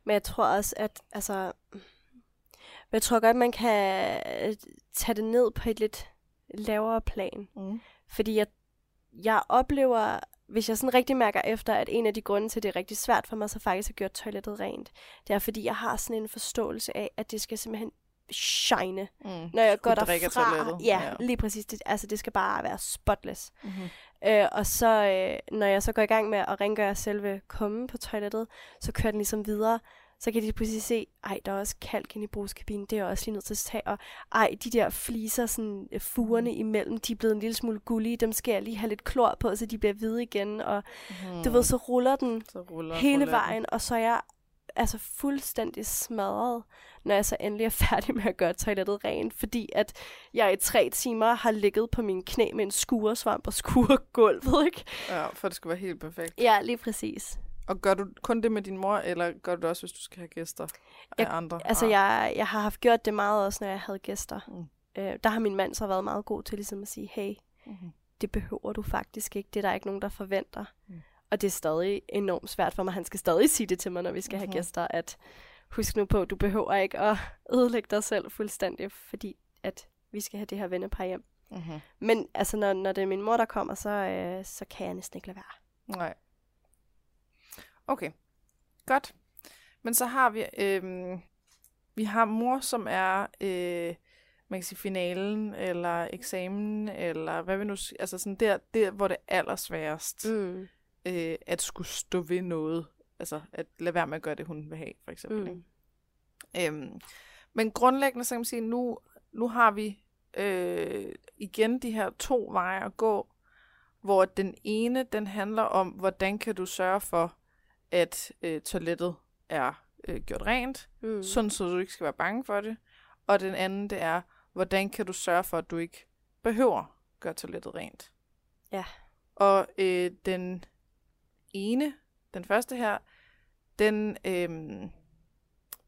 Men jeg tror også, at altså, men jeg tror godt, man kan øh, tage det ned på et lidt lavere plan. Mm. Fordi jeg, jeg oplever, hvis jeg sådan rigtig mærker efter, at en af de grunde til, at det er rigtig svært for mig, så faktisk at gøre toilettet rent, det er, fordi jeg har sådan en forståelse af, at det skal simpelthen shine, Mm. når jeg går derfra. Ja, Ja. lige præcis. Det, altså, det skal bare være spotless. Mm-hmm. Øh, og så, øh, når jeg så går i gang med at rengøre selve kummen på toilettet, så kører den ligesom videre. Så kan de pludselig se, ej, der er også kalk inde i brugskabinen, det er jeg også lige nødt til at tage. Og ej, de der fliser, sådan øh, fugerne imellem, de er blevet en lille smule gullige, dem skal jeg lige have lidt klor på, så de bliver hvide igen. Og Mm. du ved, så ruller den så ruller hele rouletten. vejen, og så er jeg altså fuldstændig smadret, når jeg så endelig er færdig med at gøre toilettet rent, fordi at jeg i tre timer har ligget på mine knæ med en skuresvamp og skuregulvet, ikke? Ja, for det skulle være helt perfekt. Ja, lige præcis. Og gør du kun det med din mor, eller gør du det også, hvis du skal have gæster Jeg- af andre? Altså, Ah. jeg, jeg har haft gjort det meget også, når jeg havde gæster. Mm. Øh, der har min mand så været meget god til ligesom at sige, hey, Mhm. det behøver du faktisk ikke. Det er der ikke nogen, der forventer. Mm. Og det er stadig enormt svært for mig. Han skal stadig sige det til mig, når vi skal have Mhm. gæster, at husk nu på, du behøver ikke at ødelægge dig selv fuldstændig, fordi at vi skal have det her vennepar hjem. Mm-hmm. Men altså, når, når det er min mor, der kommer, så, øh, så kan jeg næsten ikke lade være. Nej. Okay, godt. Men så har vi, øhm, vi har mor, som er, øh, man kan sige finalen, eller eksamen, eller hvad vi nu altså sådan der, der hvor det er allersværest, Mm. øh, at skulle stå ved noget. Altså at lade være med at gøre det, hun vil have, for eksempel. Mm. Ikke? Øhm, men grundlæggende, så kan man sige, nu, nu har vi øh, igen de her to veje at gå, hvor den ene, den handler om, hvordan kan du sørge for, at øh, toilettet er øh, gjort rent, Mm. sådan så du ikke skal være bange for det. Og den anden, det er, hvordan kan du sørge for, at du ikke behøver gøre toilettet rent. Ja. Og øh, den ene, den første her, den, øh,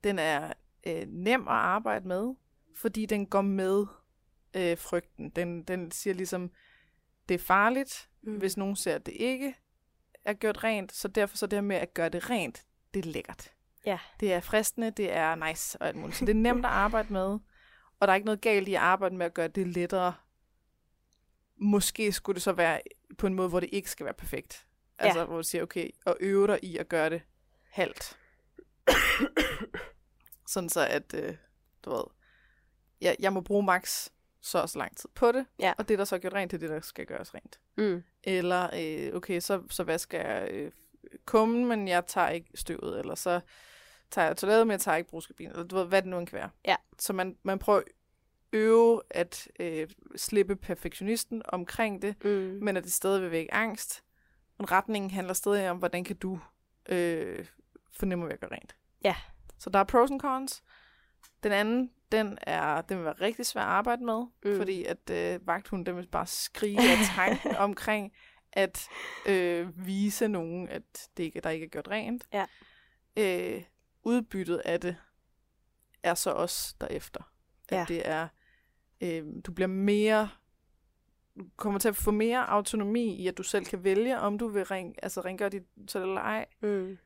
den er øh, nem at arbejde med, fordi den går med øh, frygten. Den, den siger ligesom, det er farligt, Mm. hvis nogen ser, det ikke er gjort rent, så derfor så det her med at gøre det rent, det er lækkert. Ja. Det er fristende, det er nice og alt muligt. Så det er nemt at arbejde med, og der er ikke noget galt i at arbejde med at gøre det lettere. Måske skulle det så være på en måde, hvor det ikke skal være perfekt. Altså, Ja. hvor du siger, okay, og øve dig i at gøre det halvt. Sådan så, at, øh, du ved, jeg, jeg må bruge max så og så lang tid på det, Ja. og det, der så er gjort rent, det er det, der skal gøres rent. Mm. Eller, øh, okay, så, så vasker jeg øh, kummen, men jeg tager ikke støvet. Eller så tager jeg toilettet, men jeg tager ikke brugskabinen. Eller du ved, hvad det nu end kan være. Ja. Så man, man prøver øve at øh, slippe perfektionisten omkring det, Mm. men at det stadig vil vække angst. Men retningen handler stadig om, hvordan kan du øh, fornemme at gøre rent. Ja. Så der er pros and cons. Den anden, den, er, den vil være rigtig svær at arbejde med, Mm. fordi at øh, vagthunden, den vil bare skrige af tanken omkring at øh, vise nogen, at det ikke, der ikke er gjort rent. Ja. Øh, udbyttet af det er så også derefter. At Ja. det er, øh, du bliver mere, du kommer til at få mere autonomi i, at du selv kan vælge, om du vil ring, altså rengøre dit toilet eller ej. Mm.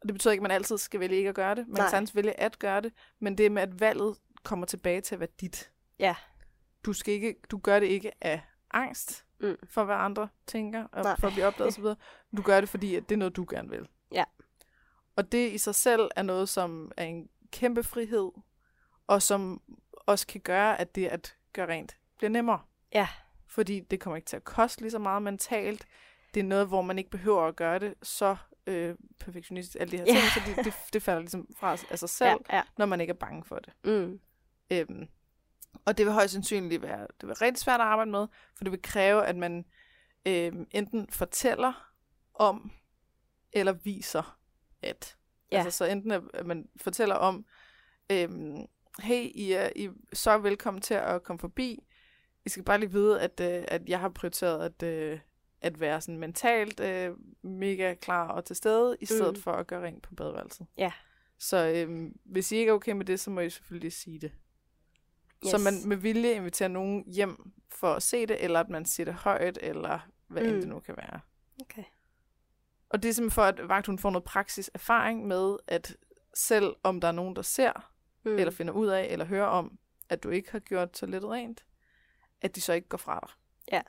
Og det betyder ikke, at man altid skal vælge ikke at gøre det. Man Nej. kan sagtens vælge at gøre det, men det med, at valget kommer tilbage til at være dit. Ja. Du, skal ikke, du gør det ikke af angst Mm. for, hvad andre tænker, og Nej. for at blive opdaget osv. Du gør det, fordi at det er noget, du gerne vil. Ja. Og det i sig selv er noget, som er en kæmpe frihed, og som også kan gøre, at det at gøre rent bliver nemmere. Ja. Fordi det kommer ikke til at koste lige så meget mentalt. Det er noget, hvor man ikke behøver at gøre det så øh, perfektionistisk, alle de her Ja. ting, så det, det, det falder ligesom fra af sig selv, Ja, ja. når man ikke er bange for det. Mm. Øhm, og det vil højst sandsynligt være, det vil rigtig svært at arbejde med, for det vil kræve, at man øhm, enten fortæller om, eller viser at. Ja. Altså så enten at at man fortæller om, øhm, hey, I er, I er så velkommen til at komme forbi. I skal bare lige vide, at, øh, at jeg har prioriteret at, øh, at være sådan mentalt øh, mega klar og til stede, i stedet Mm. for at gøre rent på badeværelset. Ja. Så øhm, hvis I ikke er okay med det, så må I selvfølgelig sige det. Yes. Så man med vilje inviterer nogen hjem for at se det, eller at man siger det højt, eller hvad mm. end Mm. det nu kan være. Okay. Og det er simpelthen for, at vagthunden får noget praksis erfaring med, at selv om der er nogen, der ser, Mm. mm. eller finder ud af, eller hører om, at du ikke har gjort toilettet rent, at de så ikke går fra dig. Ja.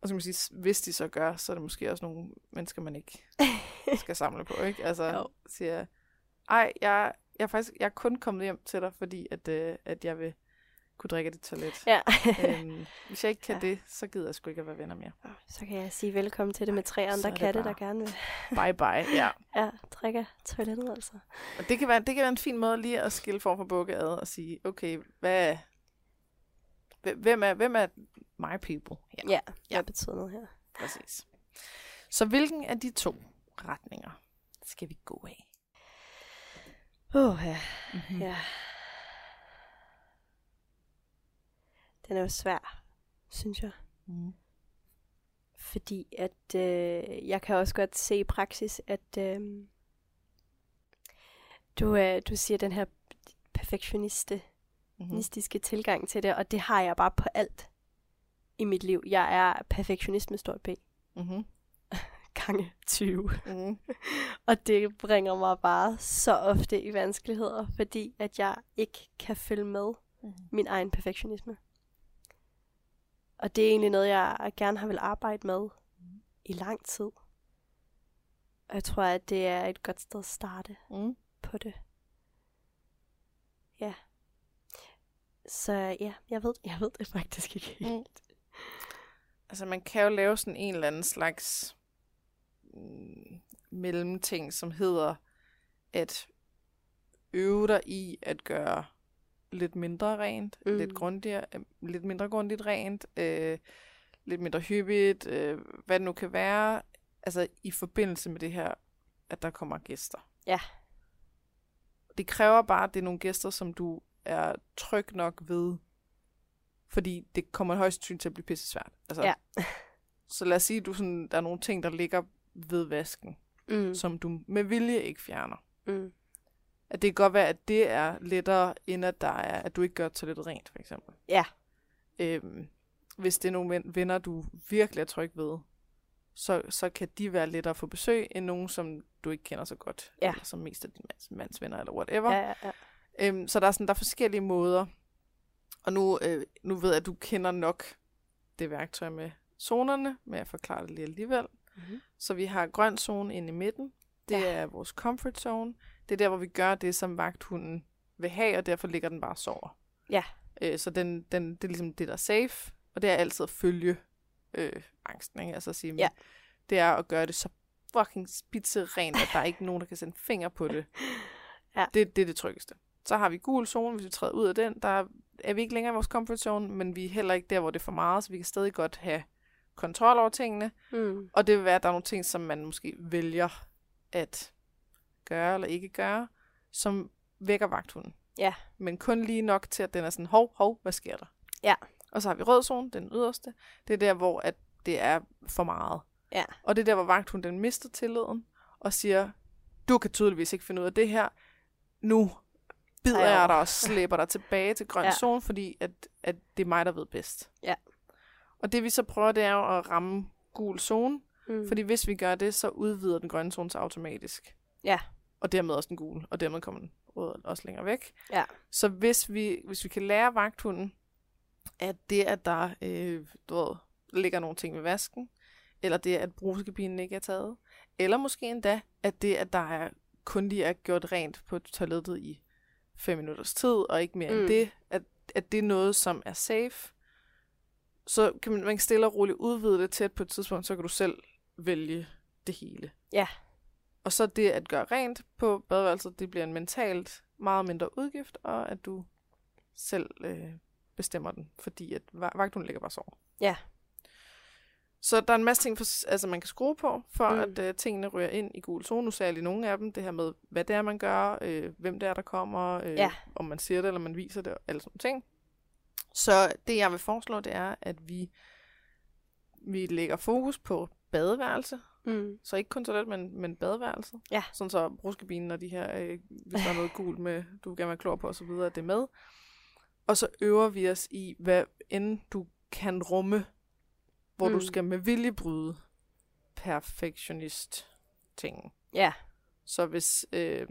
Og så kan man sige, hvis de så gør, så er det måske også nogle mennesker, man ikke skal samle på, ikke? Altså, Jo. siger, ej, jeg, jeg, er faktisk, jeg er kun kommet hjem til dig, fordi at, øh, at jeg vil kunne drikke dit toilet. Ja. øhm, hvis jeg ikke kan Ja. det, så gider jeg sgu ikke at være venner mere. så kan jeg sige velkommen til det med tre andre det katte, der gerne vil Bye bye, ja. ja, drikke toilettet altså. Og det kan, være, det kan være en fin måde lige at skille form for bukke ad og sige, okay, hvad, hv- hvem er, hvem er my people? Ja, Ja, ja. hvad betyder noget her? præcis. Så hvilken af de to retninger skal vi gå af? Åh, oh, ja. Mm-hmm. ja. Den er jo svær, synes jeg. Mm. Fordi at øh, jeg kan også godt se i praksis, at øh, du, øh, du siger den her perfektioniste Mm-hmm. perfektionistiske tilgang til det, og det har jeg bare på alt i mit liv. Jeg er perfektionist med stort B. Mm-hmm. Gange 20. Mm-hmm. Og det bringer mig bare så ofte i vanskeligheder, fordi at jeg ikke kan følge med Mm-hmm. min egen perfektionisme. Og det er egentlig noget, jeg gerne har vil arbejde med i lang tid. Og jeg tror, at det er et godt sted at starte Mm. på det. Ja. Så ja, jeg ved, jeg ved det faktisk ikke helt. Mm. Altså, man kan jo lave sådan en eller anden slags mm, mellemting, som hedder at øve dig i at gøre lidt mindre rent, Mm. lidt, grundigere, øh, lidt mindre grundigt rent, øh, lidt mindre hyppigt, øh, hvad det nu kan være, altså i forbindelse med det her, at der kommer gæster. Ja. Det kræver bare, at det er nogle gæster, som du er tryg nok ved, fordi det kommer højst sandsynligt til at blive pisse svært. Altså, Ja. Så lad os sige, at du sådan, der er nogle ting, der ligger ved vasken, mm. som du med vilje ikke fjerner. Mm. At det kan godt være, at det er lettere, end at, der er, at du ikke gør toilettet rent, for eksempel. Ja. Øhm, hvis det er nogle ven- venner, du virkelig er tryg ved, så, så kan de være lettere at få besøg, end nogen, som du ikke kender så godt. Ja. Eller som mest af din mands, mands venner, eller whatever. Ja, ja, ja. Øhm, så der er, sådan, der er forskellige måder. Og nu, øh, nu ved jeg, at du kender nok det værktøj med zonerne, men jeg forklarer det lige alligevel. Mhm. Så vi har grøn zone inde i midten. Det ja. er vores comfort zone. Det er der, hvor vi gør det, som vagthunden vil have, og derfor ligger den bare og sover. Ja. Øh, så den, den, det er ligesom det, der er safe, og det er altid at følge øh, angsten. Ikke? Altså at sige, Ja. det er at gøre det så fucking spidse rent, at der er ikke nogen, der kan sætte en finger på det. Ja. det. Det er det tryggeste. Så har vi gul zone, hvis vi træder ud af den. Der er vi ikke længere i vores comfort zone, men vi er heller ikke der, hvor det er for meget, så vi kan stadig godt have kontrol over tingene. Mm. Og det vil være, at der er nogle ting, som man måske vælger at gøre eller ikke gøre, som vækker vagthunden. Ja. Men kun lige nok til, at den er sådan, hov, hov, hvad sker der? Ja. Og så har vi rød zone, den yderste. Det er der, hvor at det er for meget. Ja. Og det er der, hvor vagthunden den mister tilliden og siger, du kan tydeligvis ikke finde ud af det her. Nu bider Tager jeg dig og slæber dig tilbage til grøn Ja. zone, fordi at, at det er mig, der ved bedst. Ja. Og det vi så prøver, det er jo at ramme gul zone, Mm. fordi hvis vi gør det, så udvider den grønne zone sig automatisk. Ja. Og dermed også den gule, og dermed kommer den røde også længere væk. Ja. Så hvis vi, hvis vi kan lære vagthunden, at det, at der øh, du ved, ligger nogle ting ved vasken, eller det, at brugskabinen ikke er taget, eller måske endda, at det, at der er kun lige er gjort rent på toilettet i fem minutters tid, og ikke mere mm. End det, at, at det er noget, som er safe, så kan man, man kan stille og roligt udvide det til, at på et tidspunkt, så kan du selv vælge det hele. Ja. Og så det at gøre rent på badeværelset, det bliver en mentalt meget mindre udgift, og at du selv øh, bestemmer den, fordi at va- vagthunden ligger bare og sover. Ja. Så der er en masse ting, for, altså man kan skrue på, for mm. At øh, tingene ryger ind i gul zone. Nu sagde jeg lige nogle af dem, det her med, hvad det er, man gør, øh, hvem det er, der kommer, øh, Ja. om man siger det, eller man viser det, og alle sådan nogle ting. Så det, jeg vil foreslå, det er, at vi, vi lægger fokus på badeværelse, Mm. så ikke kun toilet, men, men badeværelset. Ja. Sådan så brugskabinen og de her, øh, hvis der er noget gult med, du vil gerne være klog på osv., at det er med. Og så øver vi os i, hvad end du kan rumme, hvor mm. du skal med vilje bryde perfektionist tingen. Ja. Så hvis, øh,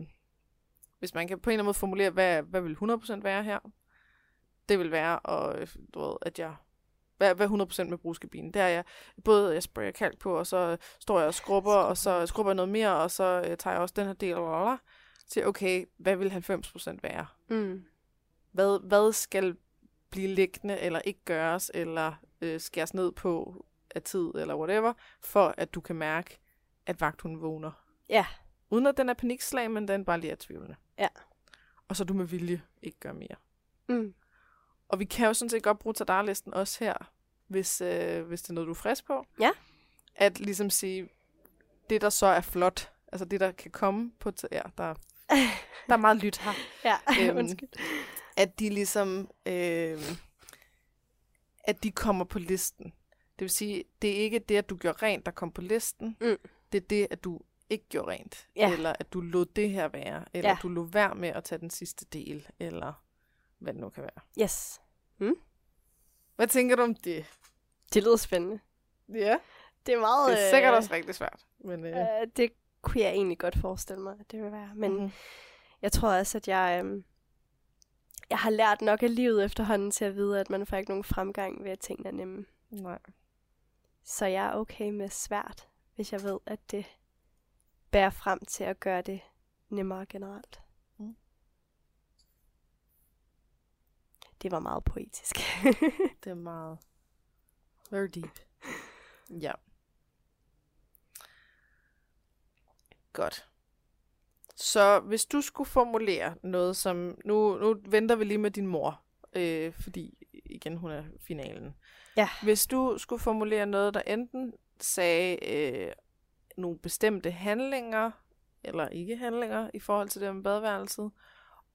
hvis man kan på en eller anden måde formulere, hvad, hvad vil 100% være her? Det vil være, og, øh, du ved, at jeg hvad, hvad 100% med brugskabinen. Det er jeg, både jeg sprayer kalk på, og så står jeg og skrubber, og så skrubber jeg noget mere, og så øh, tager jeg også den her del, og til okay, hvad vil 90% være? Mm. Hvad, hvad skal blive liggende, eller ikke gøres, eller øh, skæres ned på af tid, eller whatever, for at du kan mærke, at vagthunden vågner. Ja. Uden at den er panikslag, men den bare lige er tvivlende. Ja. Og så du med vilje ikke gør mere. Mm. Og vi kan jo sådan set godt bruge tadarlisten også her, hvis, øh, hvis det er noget, du er frisk på. Ja. At ligesom sige, det der så er flot, altså det der kan komme på, ja, der, der er meget lyt her, Ja, Øhm, undskyld. at de ligesom, øh, at de kommer på listen. Det vil sige, det er ikke det, at du gør rent, der kommer på listen. Mm. Det er det, at du ikke gjorde rent. Ja. Eller at du lod det her være. Eller Ja. du lod være med at tage den sidste del. Eller hvad det nu kan være. Yes. Hvad tænker du om det? Det lyder spændende. Ja. Det er meget... Det er sikkert også rigtig svært. Men, øh, Øh, det kunne jeg egentlig godt forestille mig, at det vil være. Men mhm. jeg tror også, at jeg, øhm, jeg har lært nok af livet efterhånden til at vide, at man får ikke nogen fremgang ved, at tingene er nemme. Nej. Så jeg er okay med svært, hvis jeg ved, at det bærer frem til at gøre det nemmere generelt. Mm. Det var meget poetisk. Det er meget... Very deep. Ja. Godt. Så hvis du skulle formulere noget som... Nu, nu venter vi lige med din mor, øh, fordi igen, hun er finalen. Ja. Hvis du skulle formulere noget, der enten sagde øh, nogle bestemte handlinger, eller ikke handlinger, i forhold til det med badeværelset,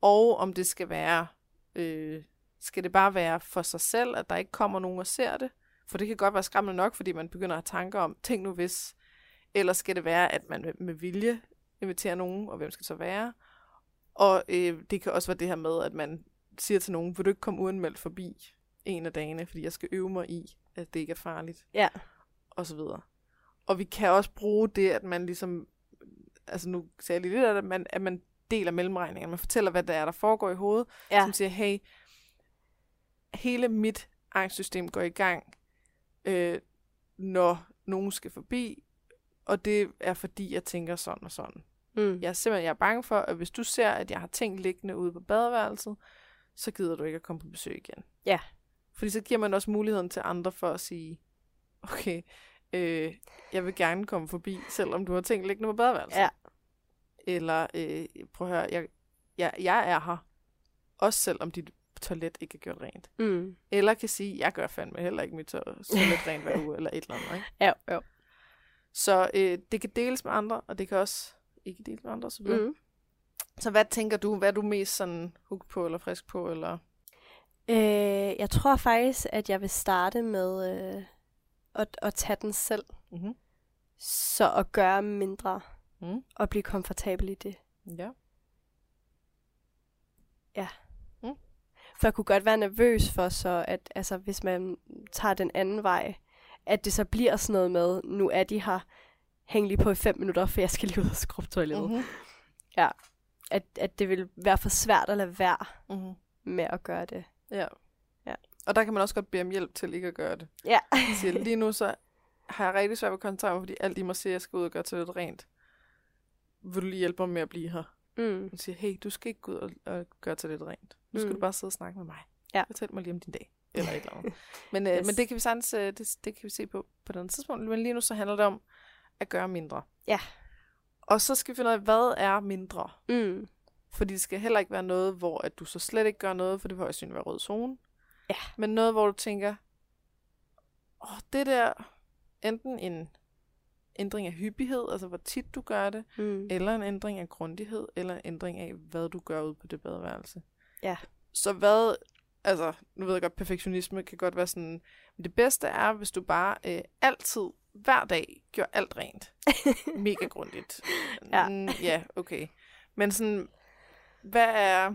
og om det skal være... Øh, skal det bare være for sig selv, at der ikke kommer nogen og ser det? For det kan godt være skræmmende nok, fordi man begynder at have tanker om, tænk nu hvis. Eller skal det være, at man med- vilje inviterer nogen, og hvem skal det så være? Og øh, det kan også være det her med, at man siger til nogen, vil du ikke komme uanmeldt forbi en af dagene, fordi jeg skal øve mig i, at det ikke er farligt, ja. og så videre. Og vi kan også bruge det, at man ligesom, altså nu sagde jeg lige lidt af det, at man, at man deler mellemregninger, man fortæller, hvad der er, der foregår i hovedet, Ja. som siger, hey, hele mit angstsystem går i gang, øh, når nogen skal forbi, og det er fordi, jeg tænker sådan og sådan. Mm. Jeg er simpelthen jeg er bange for, at hvis du ser, at jeg har ting liggende ude på badeværelset, så gider du ikke at komme på besøg igen. Ja. Fordi så giver man også muligheden til andre for at sige, okay, øh, jeg vil gerne komme forbi, selvom du har ting liggende på badeværelset. Ja. Eller, øh, prøv at høre, jeg, jeg, jeg er her, også selvom dit toilet ikke er gjort rent. Mm. Eller kan sige, jeg gør fandme heller ikke mit to- toilet rent hver uge, eller et eller andet. Ikke? Ja, jo. Så øh, det kan deles med andre, og det kan også ikke deles med andre osv. Mm. Mm. Så hvad tænker du? Hvad er du mest sådan hooked på, eller frisk på? Eller? Øh, jeg tror faktisk, at jeg vil starte med øh, at, at tage den selv. Mm-hmm. Så at gøre mindre Mm. og blive komfortabel i det. Ja. For jeg kunne godt være nervøs for så, at altså, hvis man tager den anden vej, at det så bliver sådan noget med, nu er de her, hæng lige på i fem minutter, for jeg skal lige ud og skrubbe toilettet. Mm-hmm. Mm-hmm. At, at det vil være for svært at lade være Mm-hmm. med at gøre det. Ja. Ja. Og der kan man også godt bede om hjælp til ikke at gøre det. Ja. Siger, lige nu så har jeg rigtig svært ved at koncentrere mig, fordi alt i mig siger, at jeg skal ud og gøre til lidt rent. Vil du lige hjælpe mig med at blive her? Mm. Hun siger, hey, du skal ikke gå ud og, og gøre til lidt rent. Nu skal Mm. du bare sidde og snakke med mig. Ja. Fortæl mig lige om din dag. Eller et eller andet. Men, øh, Yes. men det kan vi sagtens, øh, det, det kan vi se på på den tidspunkt. Men lige nu så handler det om at gøre mindre. Ja. Og så skal vi finde ud af, hvad er mindre? Mm. Fordi det skal heller ikke være noget, hvor at du så slet ikke gør noget, for det vil højst være rød zone. Ja. Men noget, hvor du tænker, åh, det der, enten en ændring af hyppighed, altså hvor tit du gør det, Mm. eller en ændring af grundighed, eller en ændring af, hvad du gør ud på det badeværelse. Ja. Så hvad, altså, nu ved jeg godt, perfektionisme kan godt være sådan, men det bedste er, hvis du bare øh, altid, hver dag, gør alt rent. Mega grundigt. Ja. Mm, ja, okay. Men sådan, hvad er,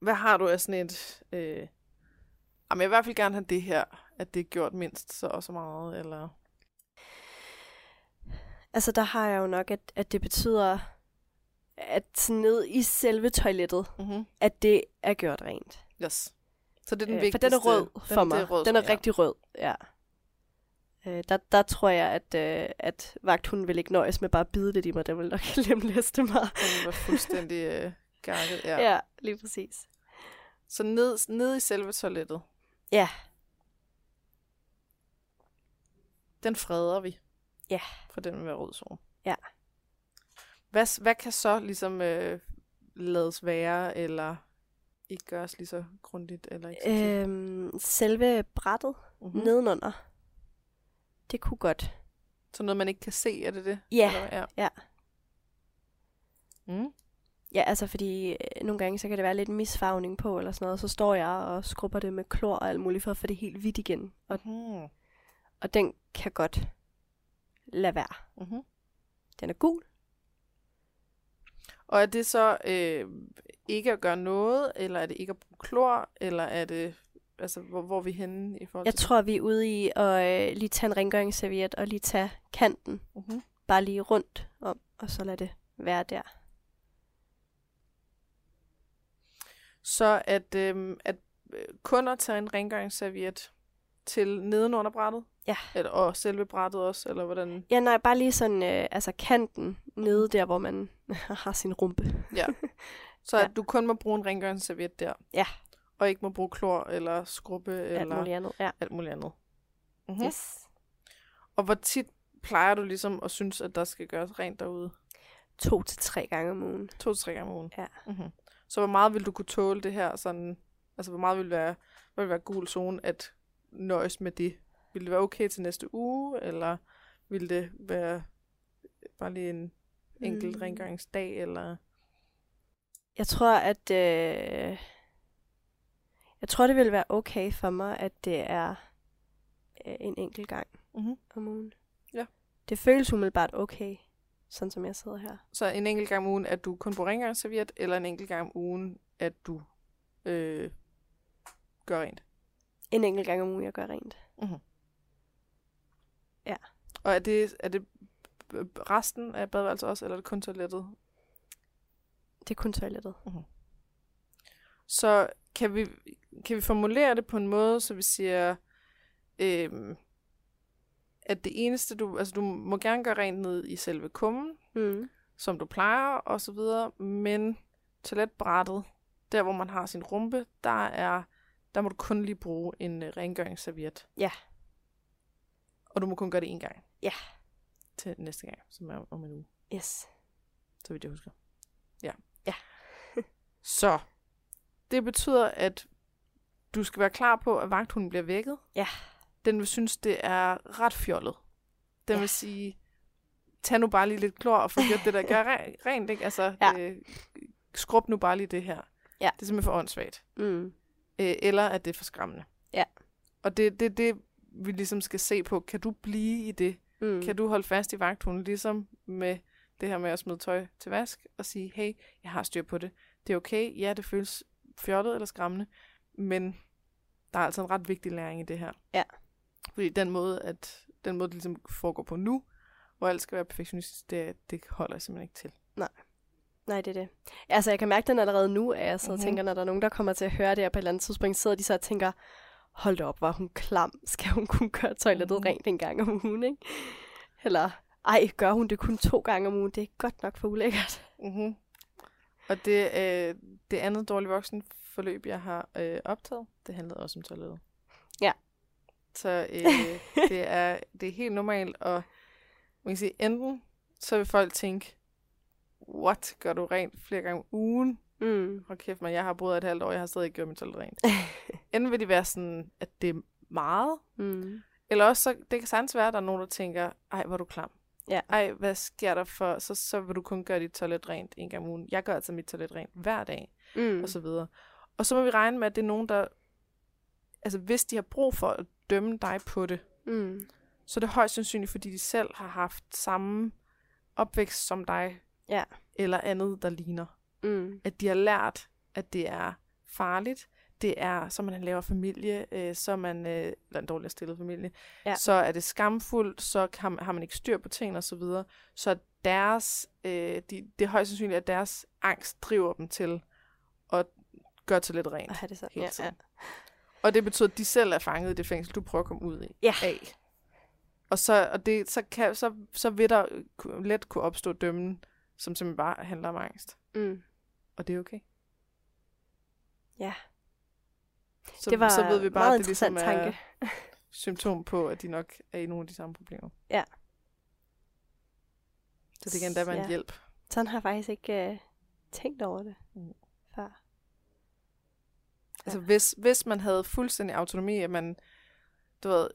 hvad har du af sådan et, øh, jamen jeg vil i hvert fald gerne have det her, at det er gjort mindst så og så meget, eller... Altså, der har jeg jo nok, at, at det betyder, at ned i selve toilettet, Mm-hmm. at det er gjort rent. Yes. Så det er den Øh, vigtigste. For den er rød for den, mig. er rød, den er ja. rigtig rød, ja. Øh, der, der tror jeg, at, øh, at vagthunden vil ikke nøjes med bare at bide lidt i mig. Den vil nok lemlæste mig. Den var fuldstændig øh, gakket, ja. Ja. ja, lige præcis. Så ned, ned i selve toilettet, Ja, den freder vi. Ja. For den være rød zone. Ja. Hvad, hvad kan så ligesom øh, lades være, eller ikke gøres lige så grundigt, eller ikke så øhm, selve brættet Mhm. mm. nedenunder, det kunne godt. Så noget, man ikke kan se, er det det? Ja, Eller ja. ja. Mm. Ja, altså fordi øh, nogle gange, så kan det være lidt misfarvning på eller sådan noget, så står jeg og skrubber det med klor og alt muligt for at få det helt hvidt igen. Og, Mm. og den kan godt lade være. Mm-hmm. Den er gul. Og er det så øh, ikke at gøre noget, eller er det ikke at bruge klor, eller er det, altså, hvor, hvor er vi henne i forhold Jeg til tror, vi er ude i at øh, lige tage en rengøringsserviet og lige tage kanten? Mm-hmm. bare lige rundt om, og så lade det være der. Så at, øh, at kun at tage en rengøringsserviet til nedenunder brættet? Ja. Eller, og selve brættet også, eller hvordan? Ja, nej, bare lige sådan, øh, altså kanten nede der, hvor man har sin rumpe. Ja. Så Ja. at du kun må bruge en rengøringsserviet der? Ja. Og ikke må bruge klor eller skrubbe eller Alt muligt andet. Ja. alt muligt andet? Mm-hmm. Yes. Og hvor tit plejer du ligesom at synes, at der skal gøres rent derude? To til tre gange om ugen. To til tre gange om ugen? Ja. Mm-hmm. Så hvor meget vil du kunne tåle det her? Sådan, altså hvor meget vil være, vil være gul zone at nøjes med det? Vil det være okay til næste uge, eller vil det være bare lige en enkelt Mm. rengøringsdag, eller... Jeg tror, at øh, jeg tror, det vil være okay for mig, at det er øh, en enkelt gang Mm-hmm. om ugen. Ja. Det føles umiddelbart okay, sådan som jeg sidder her. Så en enkelt gang om ugen, at du kun bruger rengøringsserviet, eller en enkelt gang om ugen, at du øh, gør rent? En enkelt gang om ugen, jeg gør rent. Og er det, er det resten af badeværelset også, eller er det kun toilettet? Det er kun toilettet. Så kan vi, kan vi formulere det på en måde, så vi siger, øhm, at det eneste, du, altså du må gerne gøre rent ned i selve kummen, Mm. som du plejer, og så videre, men toiletbrættet, der hvor man har sin rumpe, der er, der må du kun lige bruge en øh, rengøringsserviet. Ja. Og du må kun gøre det en gang. Ja. Til næste gang, som er om en uge, Yes. så vidt jeg husker. Ja. Ja. så, det betyder, at du skal være klar på, at vagthunden bliver vækket. Ja. Den vil synes, det er ret fjollet. Den Ja. vil sige, tag nu bare lige lidt klor og få gjort det, der gør re- rent, ikke? Altså, Ja. øh, skrub nu bare lige det her. Ja. Det er simpelthen for åndssvagt. Mm. Øh, eller at det er for skræmmende. Ja. Og det det, det, vi ligesom skal se på. Kan du blive i det? Mm. Kan du holde fast i vagthunden, ligesom med det her med at smide tøj til vask og sige, hey, jeg har styr på det. Det er okay, ja, det føles fjollet eller skræmmende, men der er altså en ret vigtig læring i det her. Ja. Fordi den måde, at den måde, det ligesom foregår på nu, hvor alt skal være perfektionistisk, det, det holder jeg simpelthen ikke til. Nej, det er det. Altså, jeg kan mærke den allerede nu, at jeg Mhm. og tænker, når der er nogen, der kommer til at høre det her på et eller andet tidspunkt, sidder de så og tænker, hold da op, var hun klam. Skal hun kunne gøre toilettet Mhm. rent en gang om ugen, ikke? Eller, ej, gør hun det kun to gange om ugen? Det er godt nok for ulækkert. Mm-hmm. Og det, øh, det andet dårlige voksen forløb, jeg har øh, optaget, det handlede også om toilettet. Ja. Så øh, det, er, det er helt normalt, og man kan sige, enten så vil folk tænke, what, gør du rent flere gange om ugen? Mm. Hold kæft, men jeg har boet et halvt år, jeg har stadig ikke gjort mit toilet rent. enten vil de være sådan, at det er meget, Mm. eller også så, det kan sagtens være, at der er nogen, der tænker, ej, hvor er du klam. Ja. Ej, hvad sker der for, så, så vil du kun gøre dit toilet rent en gang om ugen. Jeg gør altså mit toilet rent hver dag, Mm. og så videre. Og så må vi regne med, at det er nogen, der, altså hvis de har brug for at dømme dig på det, Mm. så er det højst sandsynligt, fordi de selv har haft samme opvækst som dig, Ja. eller andet, der ligner. Mm. At de har lært, at det er farligt, det er, så man laver familie, øh, så man, øh, eller en dårligt stillet familie, Ja. så er det skamfuldt, så kan, har man ikke styr på ting og så videre. Så deres, øh, de, det er højst sandsynligt, at deres angst driver dem til at gøre til lidt rent. Have det sådan. Ja, ja. Og det betyder, at de selv er fanget i det fængsel, du prøver at komme ud i, Ja. af. Og, så, og det, så, kan, så, så vil der let kunne opstå dømmen, som simpelthen bare handler om angst. Mm. Og det er okay. Ja. Så, det var så ved vi bare, at det ligesom er tanke. symptom på, at de nok er i nogle af de samme problemer. Ja. Så det kan endda være en Ja. hjælp. Sådan har jeg faktisk ikke uh, tænkt over det Mm. før. Altså hvis, hvis man havde fuldstændig autonomi, at man, du ved,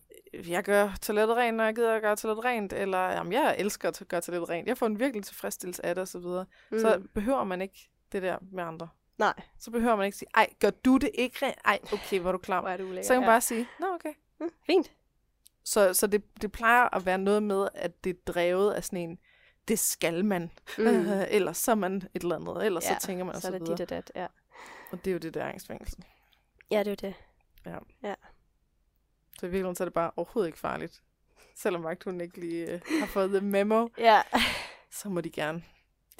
jeg gør toilettet rent, når jeg gider at gøre toilettet rent, eller jamen, jeg elsker at gøre toilettet rent, jeg får en virkelig tilfredsstillelse af det, og så videre, mm. så behøver man ikke det der med andre. Nej. Så behøver man ikke sige, ej, gør du det ikke rent? Ej, okay, hvor er du klam. Hvor er ulækkert. Så kan man bare sige, nå okay. Mm, fint. Så, så det, det plejer at være noget med, at det er drevet af sådan en, det skal man. Mm. Øh, ellers så er man et eller andet, ellers Ja, så tænker man så så, er det videre. dit og dat, ja. Og det er jo det der angstfængsel. Ja, det er jo det. Så i virkeligheden så er det bare overhovedet ikke farligt. Selvom vagthunden ikke lige øh, har fået the memo, Ja. så må de gerne.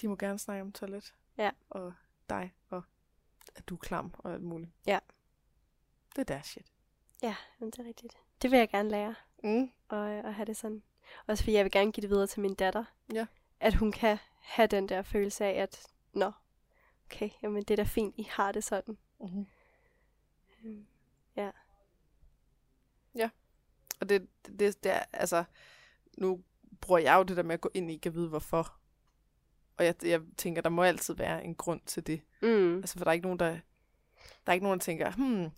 De må gerne snakke om toilet. Ja. Og dig, og at du er klam og alt muligt. Ja. Det er deres shit. Ja, men det er rigtigt. Det vil jeg gerne lære, Mm. og, at have det sådan. Også fordi jeg vil gerne give det videre til min datter. Ja. At hun kan have den der følelse af, at nå, okay, jamen det er da fint, I har det sådan. Mm-hmm. Øhm, Ja. Og det, det, det er, altså, nu bruger jeg jo det der med at gå ind i, kan vide hvorfor. Og jeg, jeg tænker, der må altid være en grund til det. Mm. Altså, for der er ikke nogen, der, der er ikke nogen, der tænker, hmm,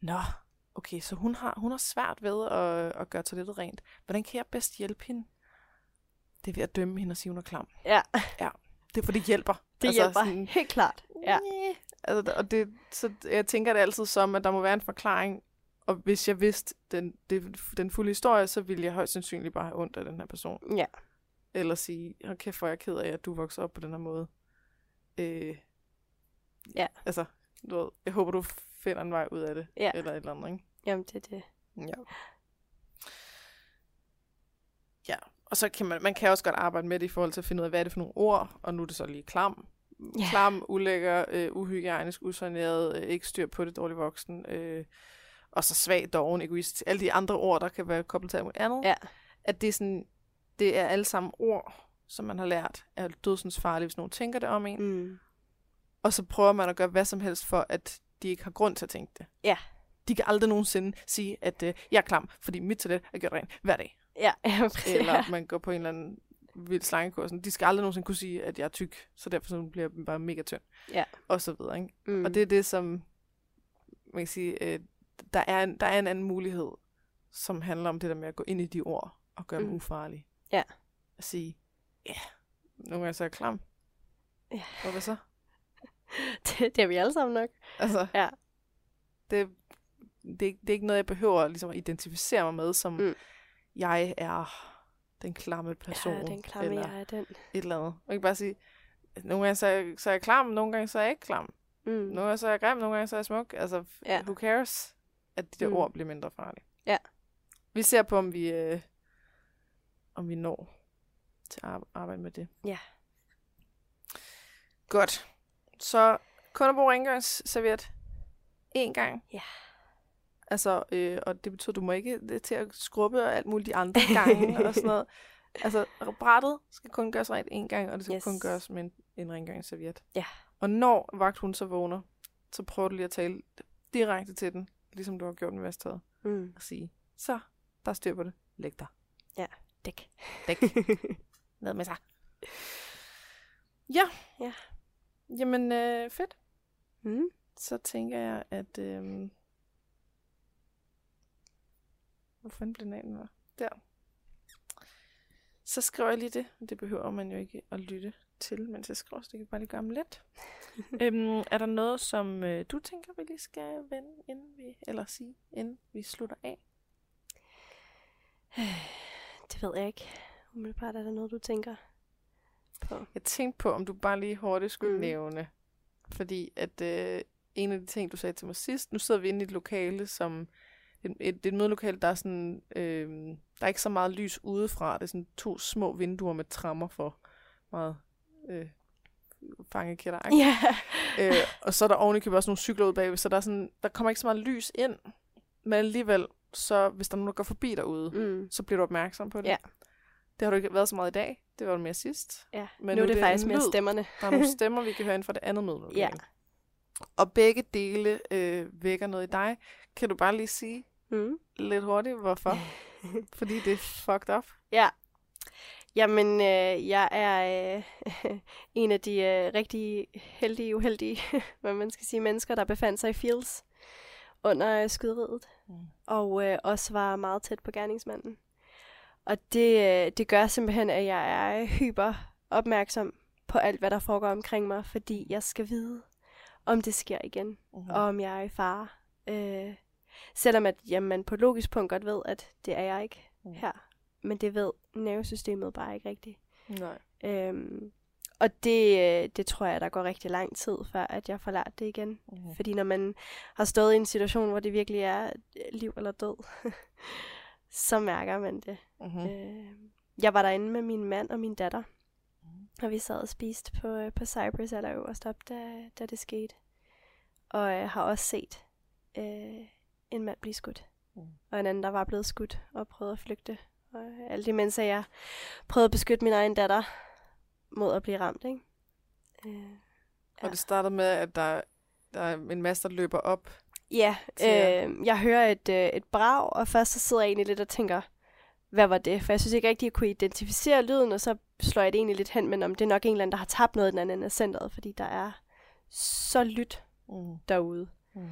nå, okay, så hun har, hun har svært ved at, at gøre toilettet rent. Hvordan kan jeg bedst hjælpe hende? Det er ved at dømme hende og sige, hun er klam. Ja, Det er for det hjælper. det altså, hjælper sådan, helt klart. Ja. Altså, og det, så jeg tænker det altid som, at der må være en forklaring. Og hvis jeg vidste den, det, den fulde historie, så ville jeg højst sandsynligt bare have ondt af den her person. Ja. Eller sige, hold kæft, hvor er jeg ked af, at du voksede op på den her måde. Øh, Ja. Altså, du ved, jeg håber, du finder en vej ud af det. Ja. Eller et eller andet, ikke? Jamen, det er det. Ja. Ja, og så kan man, man kan også godt arbejde med det i forhold til at finde ud af, hvad er det for nogle ord, og nu er det så lige klam. Ja. Klam, ulækker, øh, uhygiejnisk, usaneret, øh, ikke styr på det, dårlig voksen, øh, og så svag, doven, egoist, alle de andre ord, der kan være koblet til alt andet. Ja. At det er sådan, det er alle sammen ord, som man har lært, er dødsens farlige, hvis nogen tænker det om en. Mm. Og så prøver man at gøre hvad som helst for, at de ikke har grund til at tænke det. Ja. De kan aldrig nogensinde sige, at øh, jeg er klam, fordi mit toilet er gjort rent hver dag. Ja. Eller man går på en eller anden vild slangekurs. De skal aldrig nogensinde kunne sige, at jeg er tyk, så derfor så bliver jeg bare mega tynd. Ja. Og så videre, ikke? Mm. Og det er det, som man kan sige, øh, der, er en, der er en anden mulighed, som handler om det der med at gå ind i de ord og gøre mm. dem ufarlige. Ja. At sige, ja, yeah, nogle gange så er jeg klam. Ja. Og hvad så? det, det er vi alle sammen nok. Altså, Ja. det, det, er ikke- det er ikke noget, jeg behøver ligesom, at identificere mig med, som mm. Jeg er den klamme person. Ja, den klamme, eller jeg er den. et eller andet. Man kan bare sige, nogle gange så er, jeg, så er jeg klam, nogle gange så er jeg ikke klam. Mm. Nogle gange så er jeg grim, nogle gange så er jeg smuk. Altså, Ja. who cares, at de der mm. ord bliver mindre farlige. Ja. Vi ser på, om vi, øh, om vi når til at ar- arbejde med det. Ja. Godt. Så kun at bruge rengøringsserviet én gang. Ja. Altså, øh, og det betyder, du må ikke det til at skrubbe og alt muligt de andre gange og sådan noget. Altså, brættet skal kun gøres rent én gang, og det skal Yes. kun gøres med en, en rengøringsserviet. Ja. Og når vagthunden så vågner, så prøver du lige at tale direkte til den, ligesom du har gjort med vasktøjet, Mm. og sige, så, der er styr på det. Læg dig. Dæk. Dæk. Ned med sig. Ja. Ja. Jamen, øh, fedt. Mm. Så tænker jeg, at... Øh... Hvor fanden blev den af, den var? Der. Så skriver jeg lige det. Det behøver man jo ikke at lytte til, mens jeg skriver, så det kan bare lige gøre om lidt. øhm, er der noget, som øh, du tænker, vi lige skal vende, inden vi, eller sige, inden vi slutter af? Det ved jeg ikke. Umiddelbart er der noget, du tænker på. Jeg tænkte på, om du bare lige hurtigt skulle Mm. nævne. Fordi at øh, en af de ting, du sagde til mig sidst, nu sidder vi inde i et lokale, som et, et, det er et mødelokale, der er sådan, øh, der er ikke så meget lys udefra. Det er sådan to små vinduer med trammer for meget øh, fangekætter. Ja. øh, og så er der oven i købet også nogle cykler ud bagved, så der, er sådan, der kommer ikke så meget lys ind. Men alligevel, så hvis der er nogen, der går forbi derude, Mm. så bliver du opmærksom på det. Ja. Det har du ikke været så meget i dag. Det var du mere sidst. Ja, Men nu, nu er det det faktisk mere stemmerne. Der er nogle stemmer, vi kan høre inden for det andet møde. Ja. Og begge dele øh, vækker noget i dig. Kan du bare lige sige Mm. lidt hurtigt, hvorfor? Fordi det er fucked up. Ja. Jamen, øh, jeg er øh, en af de øh, rigtig heldige, uheldige, hvad man skal sige, mennesker, der befandt sig i Fields under øh, skyderiet. Mm. Og øh, også var meget tæt på gerningsmanden. Og det, øh, det gør simpelthen, at jeg er hyper opmærksom på alt, hvad der foregår omkring mig, fordi jeg skal vide, om det sker igen, Mm-hmm. og om jeg er i fare. Øh, selvom at jamen, man på logisk punkt godt ved, at det er jeg ikke Mm. her. Men det ved nervesystemet bare ikke rigtigt. Nej. Øhm, og det, øh, det tror jeg, der går rigtig lang tid, før at jeg får lært det igen. Mm-hmm. Fordi når man har stået i en situation, hvor det virkelig er øh, liv eller død, så mærker man det. Mm-hmm. Øh, jeg var derinde med min mand og min datter, og vi sad og spiste på, på Cyprus allerøverst op, da, da det skete. Og øh, har også set øh, en mand blive skudt. Mm. Og en anden, der var blevet skudt og prøvede at flygte. Og øh, alt imens jeg prøvede at beskytte min egen datter mod at blive ramt, ikke? Øh, Og det starter med, at der, der er en masse, der løber op. Ja, øh, jeg hører et, øh, et brag, og først så sidder jeg egentlig lidt og tænker, hvad var det? For jeg synes ikke rigtig, at jeg kunne identificere lyden, og så slår jeg det egentlig lidt hen, men om det er nok en eller anden, der har tabt noget i den anden ende af centret, fordi der er så lyt Mm. derude. Mm.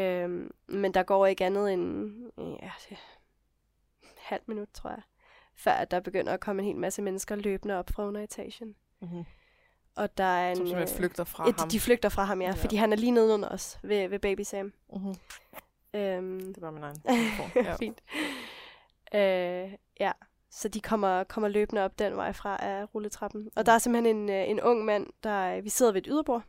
Øhm, men der går ikke andet end ja, det, halv minut, tror jeg, før at der begynder at komme en hel masse mennesker løbende op fra underetagen. Mm-hmm. Og der er en... Som simpelthen øh, flygter fra et, ham. De flygter fra ham, ja, Ja. fordi han er lige nede under os ved, ved Baby Sam. Mm-hmm. Øhm, Det var min egen. Ja. Fint. Øh, ja, så de kommer, kommer løbende op den vej fra af rulletrappen. Og der er simpelthen en, øh, en ung mand, der vi sidder ved et yderbord.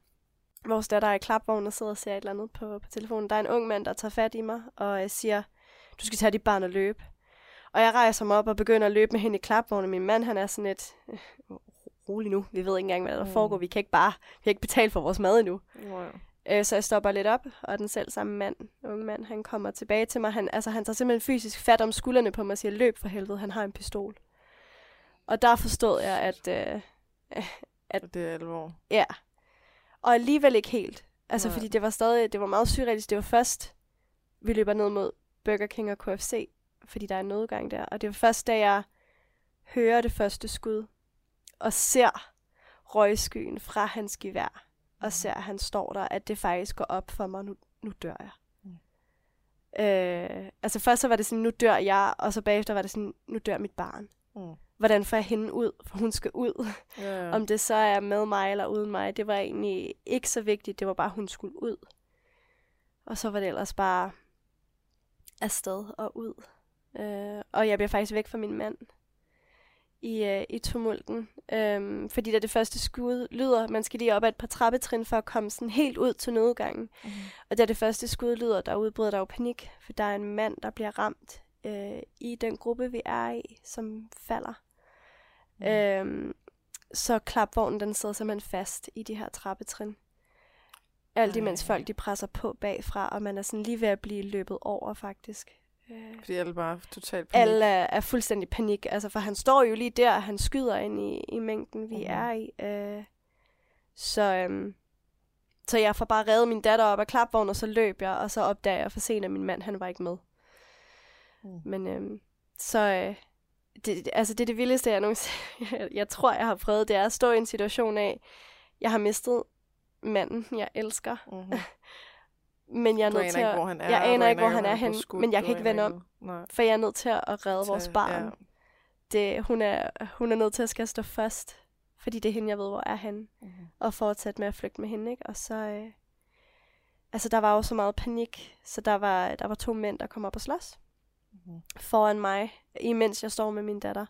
Vores datter er i klapvogn og sidder og ser et eller andet på, på telefonen. Der er en ung mand, der tager fat i mig og øh, siger, du skal tage dit barn og løbe. Og jeg rejser mig op og begynder at løbe med hende i klapvognen. Min mand, han er sådan et, øh, rolig nu, vi ved ikke engang, hvad der Mm. foregår. Vi kan ikke bare, vi kan ikke betale for vores mad endnu. Ja. Øh, så jeg stopper lidt op, og den selv samme mand, unge mand, han kommer tilbage til mig. Han, altså, han tager simpelthen fysisk fat om skuldrene på mig og siger, løb for helvede, han har en pistol. Og der forstod jeg, at... Øh, Og det er alvor. ja. Og alligevel ikke helt. Altså, Nej. fordi det var stadig, det var meget surrealistisk. Det var først, vi løber ned mod Burger King og KFC, fordi der er en nødgang der. Og det var først, da jeg hører det første skud, og ser røgskyen fra hans gevær, og ser, at han står der, at det faktisk går op for mig, nu, nu dør jeg. Mm. Øh, altså først så var det sådan, nu dør jeg, og så bagefter var det sådan, nu dør mit barn. Mm. Hvordan får jeg hende ud? For hun skal ud. Ja. Om det så er med mig eller uden mig, det var egentlig ikke så vigtigt. Det var bare, hun skulle ud. Og så var det ellers bare afsted og ud. Øh, og jeg bliver faktisk væk fra min mand i, øh, i tumulten. Øhm, fordi da det første skud lyder, man skal lige op ad et par trappetrin for at komme sådan helt ud til nødgangen. Mm. Og da det første skud lyder, der udbryder der jo panik, for der er en mand, der bliver ramt øh, i den gruppe, vi er i, som falder. Mm. Øhm, så klapvognen, den sidder simpelthen fast i de her trappetrin. Alt imens folk, de presser på bagfra, og man er sådan lige ved at blive løbet over, faktisk. Øh, Fordi alle bare totalt panik. alle er, er fuldstændig panik, altså for han står jo lige der, han skyder ind i, i mængden, vi Mhm. er i. Øh, så, øhm, så jeg får bare reddet min datter op af klapvognen, og så løb jeg, og så opdager jeg for sent, at min mand, han var ikke med. Mm. Men øhm, så, øh, det, det- altså det er det vildeste, jeg nogensinde, jeg, jeg tror, jeg har prøvet, det er at stå i en situation af, jeg har mistet manden, jeg elsker, Mm-hmm. men jeg er Du nødt til at, hvor han er. jeg aner ikke, hvor han er blevet henne, men jeg kan ikke vende om. Nej. for jeg er nødt til at redde vores Tag- barn. Ja. det, hun, er, hun er nødt til at skal stå først, fordi det er hende, jeg ved, hvor er henne, Mm-hmm. og fortsætte med at flygte med hende, ikke? Og så, øh, altså der var jo så meget panik, så der var, der var to mænd, der kom op og slås Mm-hmm. foran mig, imens jeg står med min datter.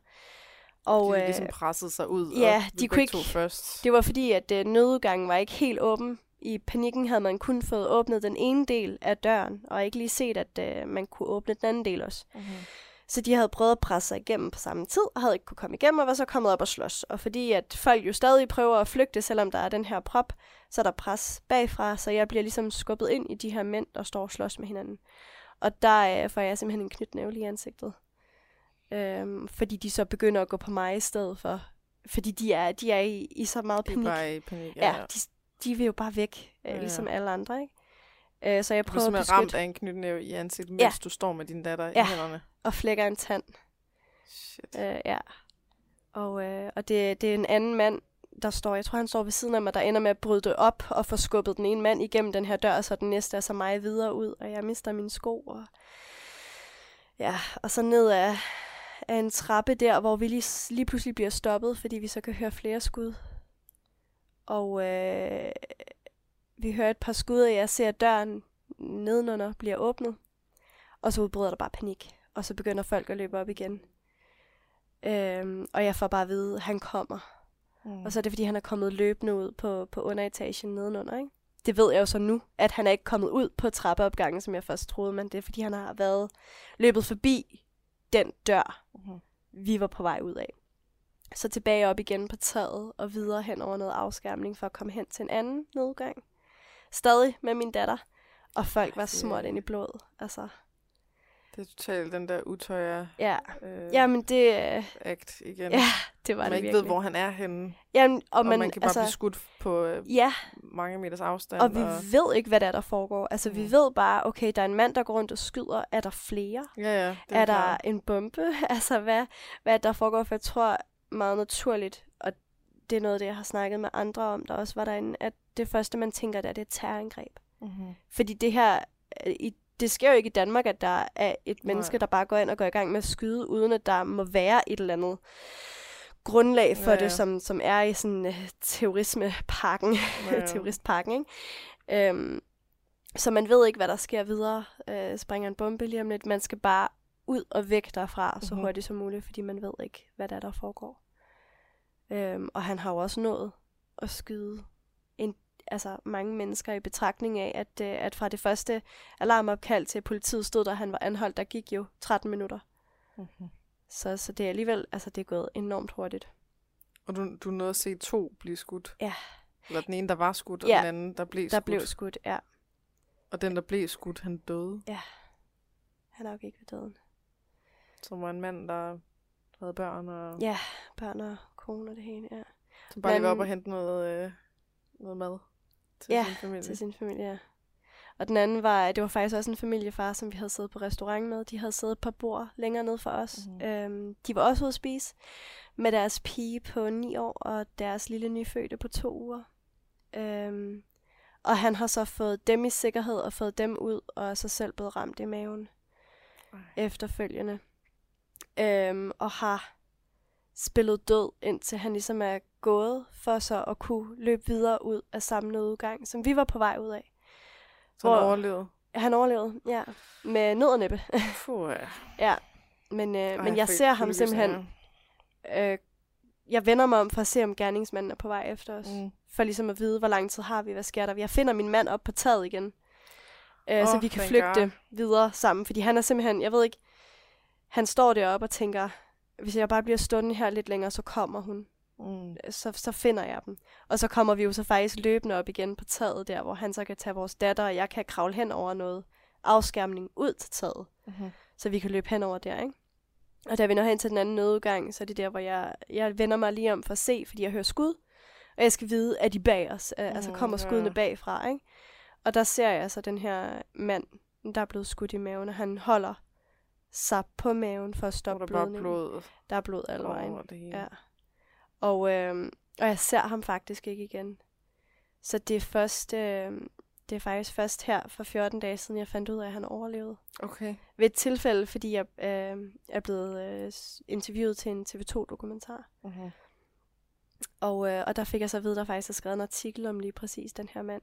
Og de øh, ligesom pressede sig ud. ja, og de kunne ikke- først. det var fordi, at øh, nødudgangen var ikke helt åben. I panikken havde man kun fået åbnet den ene del af døren, og ikke lige set, at øh, man kunne åbne den anden del også. Mm-hmm. Så de havde prøvet at presse sig igennem på samme tid, og havde ikke kunne komme igennem, og var så kommet op og slås. Og fordi at folk jo stadig prøver at flygte, selvom der er den her prop, så er der pres bagfra, så jeg bliver ligesom skubbet ind i de her mænd, der står og slås med hinanden. Og der øh, får jeg simpelthen en knytnæve lige i ansigtet. Øhm, fordi de så begynder at gå på mig i stedet for. Fordi de er, de er i, i så meget De er panik. bare i panik. Ja, de, de vil jo bare væk, øh, Ja, ligesom alle andre, ikke? Øh, så jeg er prøver at simpelthen ramt beskytte af en knytnæve i ansigtet, mens Ja. du står med din datter Ja. i hænderne. og flækker en tand. Shit. Øh, ja. Og, øh, og det, det er en anden mand, der står, jeg tror han står ved siden af mig, der ender med at bryde det op og få skubbet den ene mand igennem den her dør, så den næste er så mig videre ud, og jeg mister mine sko. Og, ja, og så ned af, af en trappe der, hvor vi lige, lige pludselig bliver stoppet, fordi vi så kan høre flere skud. Og øh, vi hører et par skud, og jeg ser at døren nedenunder bliver åbnet. Og så udbryder der bare panik. Og så begynder folk at løbe op igen. Øhm, og jeg får bare at vide, at han kommer. Mm. Og så er det, fordi han er kommet løbende ud på, på underetagen nedenunder, ikke? Det ved jeg jo så nu, at han er ikke kommet ud på trappeopgangen, som jeg først troede, men det er, fordi han har været løbet forbi den dør, Mhm. vi var på vej ud af. Så tilbage op igen på taget og videre hen over noget afskærmning for at komme hen til en anden nedgang. Stadig med min datter. Og folk var smurt ind i blod. Altså, Det er totalt den der utøjer ja. øh, Jamen, det, øh, act igen. ja, det var man det ikke virkelig. ved, hvor han er henne. Jamen, og, Og man, man kan bare altså, blive skudt på øh, Ja, mange meters afstand. og vi ved ikke, hvad der er, der foregår. Altså, vi Mm. ved bare, okay, der er en mand, der går rundt og skyder. Er der flere? Ja, ja. Det er, er der klart. en bombe? altså, hvad, hvad er der foregår? For jeg tror meget naturligt, og det er noget, af det jeg har snakket med andre om, der også var derinde, at det første, man tænker, det er, det er et terrorangreb. Mm-hmm. Fordi det her, øh, i, det sker jo ikke i Danmark, at der er et menneske, Nej. der bare går ind og går i gang med at skyde, uden at der må være et eller andet grundlag for Ja, ja, det, som, som er i sådan uh, terrorismepakken, Ja, ja. terroristpakken, ikke? Øhm, så man ved ikke, hvad der sker videre. Øh, springer en bombe lige om lidt. Man skal bare ud og væk derfra så Mhm. hurtigt som muligt, fordi man ved ikke, hvad der er, der foregår. Øhm, og han har jo også nået at skyde en, altså mange mennesker i betragtning af, at, øh, at fra det første alarmopkald til politiet stod der, han var anholdt, der gik jo 13 minutter. Mm-hmm. Så, så det er alligevel, altså det er gået enormt hurtigt. Og du, du nåede at se to blive skudt. Ja. Eller den ene, der var skudt, og Ja, den anden, der blev Der skudt. blev skudt, ja. Og den, der blev skudt, han døde. Han er jo ikke ved døden. Som var en mand, der havde børn, og Ja, børn og kone og det hele, ja. som bare lige var Men- op og hente noget, øh, noget mad til Ja, sin familie. til sin familie, ja. Og den anden var, det var faktisk også en familiefar, som vi havde siddet på restaurant med. De havde siddet på bord længere ned for os. Mm-hmm. Øhm, de var også ude at spise med deres pige på 9 år og deres lille nyfødte på to uger. Øhm, og han har så fået dem i sikkerhed og fået dem ud, og er så selv blevet ramt i maven Ej. efterfølgende. Øhm, og har spillet død, indtil han ligesom er gået, for så at kunne løbe videre ud af samme nødudgang, som vi var på vej ud af. Så han overlevede. Han overlevede, ja, med nød og næppe. Puh, ja. ja, men, øh, Ej, men jeg ser ham simpelthen øh, jeg vender mig om for at se, om gerningsmanden er på vej efter os. Mm. For ligesom at vide, hvor lang tid har vi, hvad sker der. Jeg finder min mand op på taget igen. Øh, så Åh, vi kan flygte God. videre sammen. Fordi han er simpelthen, jeg ved ikke, han står deroppe og tænker, hvis jeg bare bliver stående her lidt længere, så kommer hun. Mm. Så, så finder jeg dem. Og så kommer vi jo så faktisk løbende op igen på taget der, hvor han så kan tage vores datter, og jeg kan kravle hen over noget afskærmning ud til taget Mm-hmm. så vi kan løbe hen over der, ikke? Og da vi når hen til den anden nødudgang, så er det der, hvor jeg, jeg vender mig lige om for at se, fordi jeg hører skud, og jeg skal vide, at de bag os, mm, altså Mm, kommer ja. skuddene bagfra, ikke? Og der ser jeg så den her mand, der er blevet skudt i maven, og han holder sig på maven for at stoppe der blødningen. blod Der er blod alle vejen. Ja. Og, øh, og jeg ser ham faktisk ikke igen. Så det er først, øh, det er faktisk først her for 14 dage siden, jeg fandt ud af, at han overlevede. Okay. Ved et tilfælde, fordi jeg øh, er blevet øh, interviewet til en TV2-dokumentar. Mm-hmm. Og, øh, og der fik jeg så at vide, at der faktisk er skrevet en artikel om lige præcis den her mand.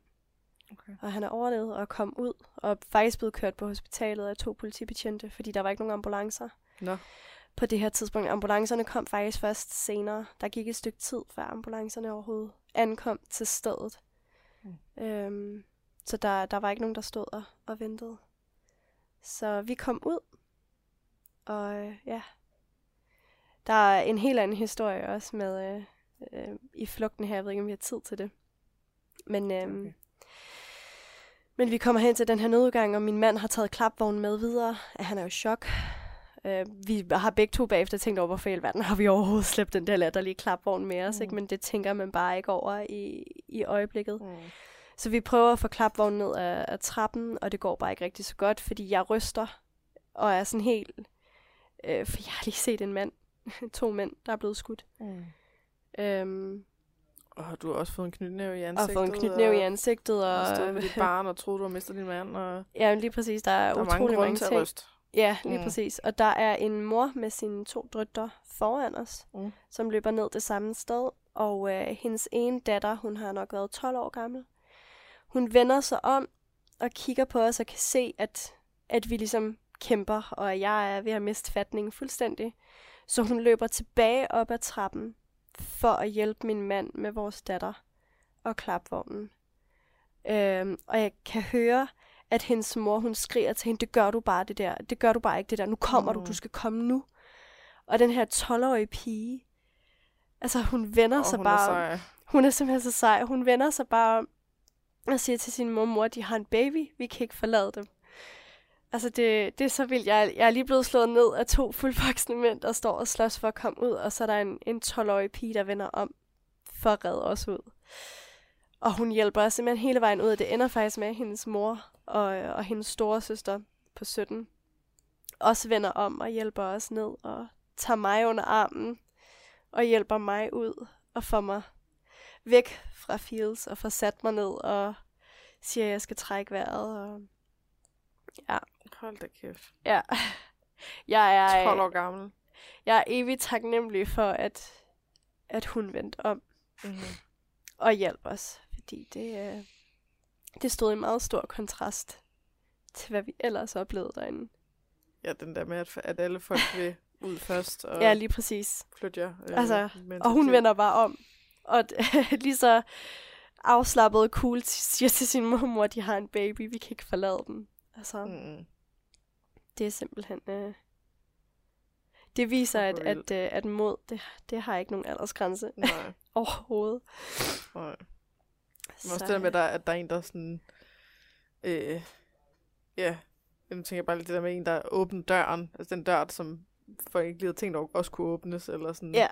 Okay. Og han er overlevet og kom ud, og faktisk blevet kørt på hospitalet af to politibetjente, fordi der var ikke nogen ambulancer. Nå. På det her tidspunkt. Ambulancerne kom faktisk først senere. Der gik et stykke tid, før ambulancerne overhovedet ankom til stedet. Mm. Øhm, så der, der var ikke nogen, der stod og, og ventede. Så vi kom ud, og øh, ja, der er en helt anden historie også med øh, øh, i flugten her. Jeg ved ikke, om vi har tid til det. Men, øh, Okay. Men vi kommer hen til den her nødudgang, og min mand har taget klapvognen med videre. Han er jo i chok. Øh, vi har begge to bagefter tænkt over, hvorfor i alverden har vi overhovedet slæbt den der latterlige klapvogn med os. Mm. Ikke? Men det tænker man bare ikke over i, i øjeblikket. Mm. Så vi prøver at få klapvognen ned af, af trappen, og det går bare ikke rigtig så godt, fordi jeg ryster og er sådan helt... Øh, for jeg har lige set en mand, to mænd, der er blevet skudt. Mm. Øhm, Og har du også fået en knytnæve i og ansigtet? fået en knytnæve i ansigtet. Og, Og stået med dit barn og troede, du har mistet din mand. Og Ja, lige præcis. Der er, der er utrolig mange mange til at ting. ryste. Ja, lige Mm. mm. præcis. Og der er en mor med sine to drøtter foran os, Mm. som løber ned det samme sted. Og øh, hendes ene datter, hun har nok været 12 år gammel, hun vender sig om og kigger på os og kan se, at, at vi ligesom kæmper, og at jeg er ved at miste fatningen fuldstændig. Så hun løber tilbage op ad trappen for at hjælpe min mand med vores datter og klapvognen. Øhm, og jeg kan høre, at hendes mor, hun skriger til hende, det gør du bare det der, det gør du bare ikke det der, nu kommer mm. Mm. du, du skal komme nu. Og den her 12-årige pige, altså hun vender Og sig hun bare er om. Hun er simpelthen så sej. Hun vender sig bare om og siger til sin mor, mor, de har en baby, vi kan ikke forlade dem. Altså, det, det er så vildt. Jeg, jeg er lige blevet slået ned af to fuldvoksne mænd, der står og slås for at komme ud, og så er der en, en 12-årig pige, der vender om for at redde os ud. Og hun hjælper os simpelthen hele vejen ud, og det ender faktisk med, at hendes mor og, og hendes store søster på 17 også vender om og hjælper os ned og tager mig under armen og hjælper mig ud og får mig væk fra Fields og får sat mig ned og siger, at jeg skal trække vejret. Og... Ja, Hold da kæft. ja. Jeg er, 12 år gammel. jeg er evigt taknemmelig for, at, at hun vendte om Mm. og hjalp os. Fordi det, øh, det stod i meget stor kontrast til, hvad vi ellers oplevede derinde. Ja, den der med, at, at alle folk vil ud først og Ja, lige præcis. flytte jer. Øh, Altså, Og hun vender bare om. Og lige så afslappet og cool siger til sin mormor, at de har en baby, vi kan ikke forlade dem. Altså, mm. Det er simpelthen... Øh, det viser, at, at, øh, at mod, det, det har ikke nogen aldersgrænse Nej, overhovedet. nej. Men også det der med, at der, at der er en, der sådan... Øh, ja, jeg tænker bare lidt det der med en, der åbner døren. Altså den dør, som folk ikke lige havde tænkt over, også kunne åbnes. Eller sådan. Ja.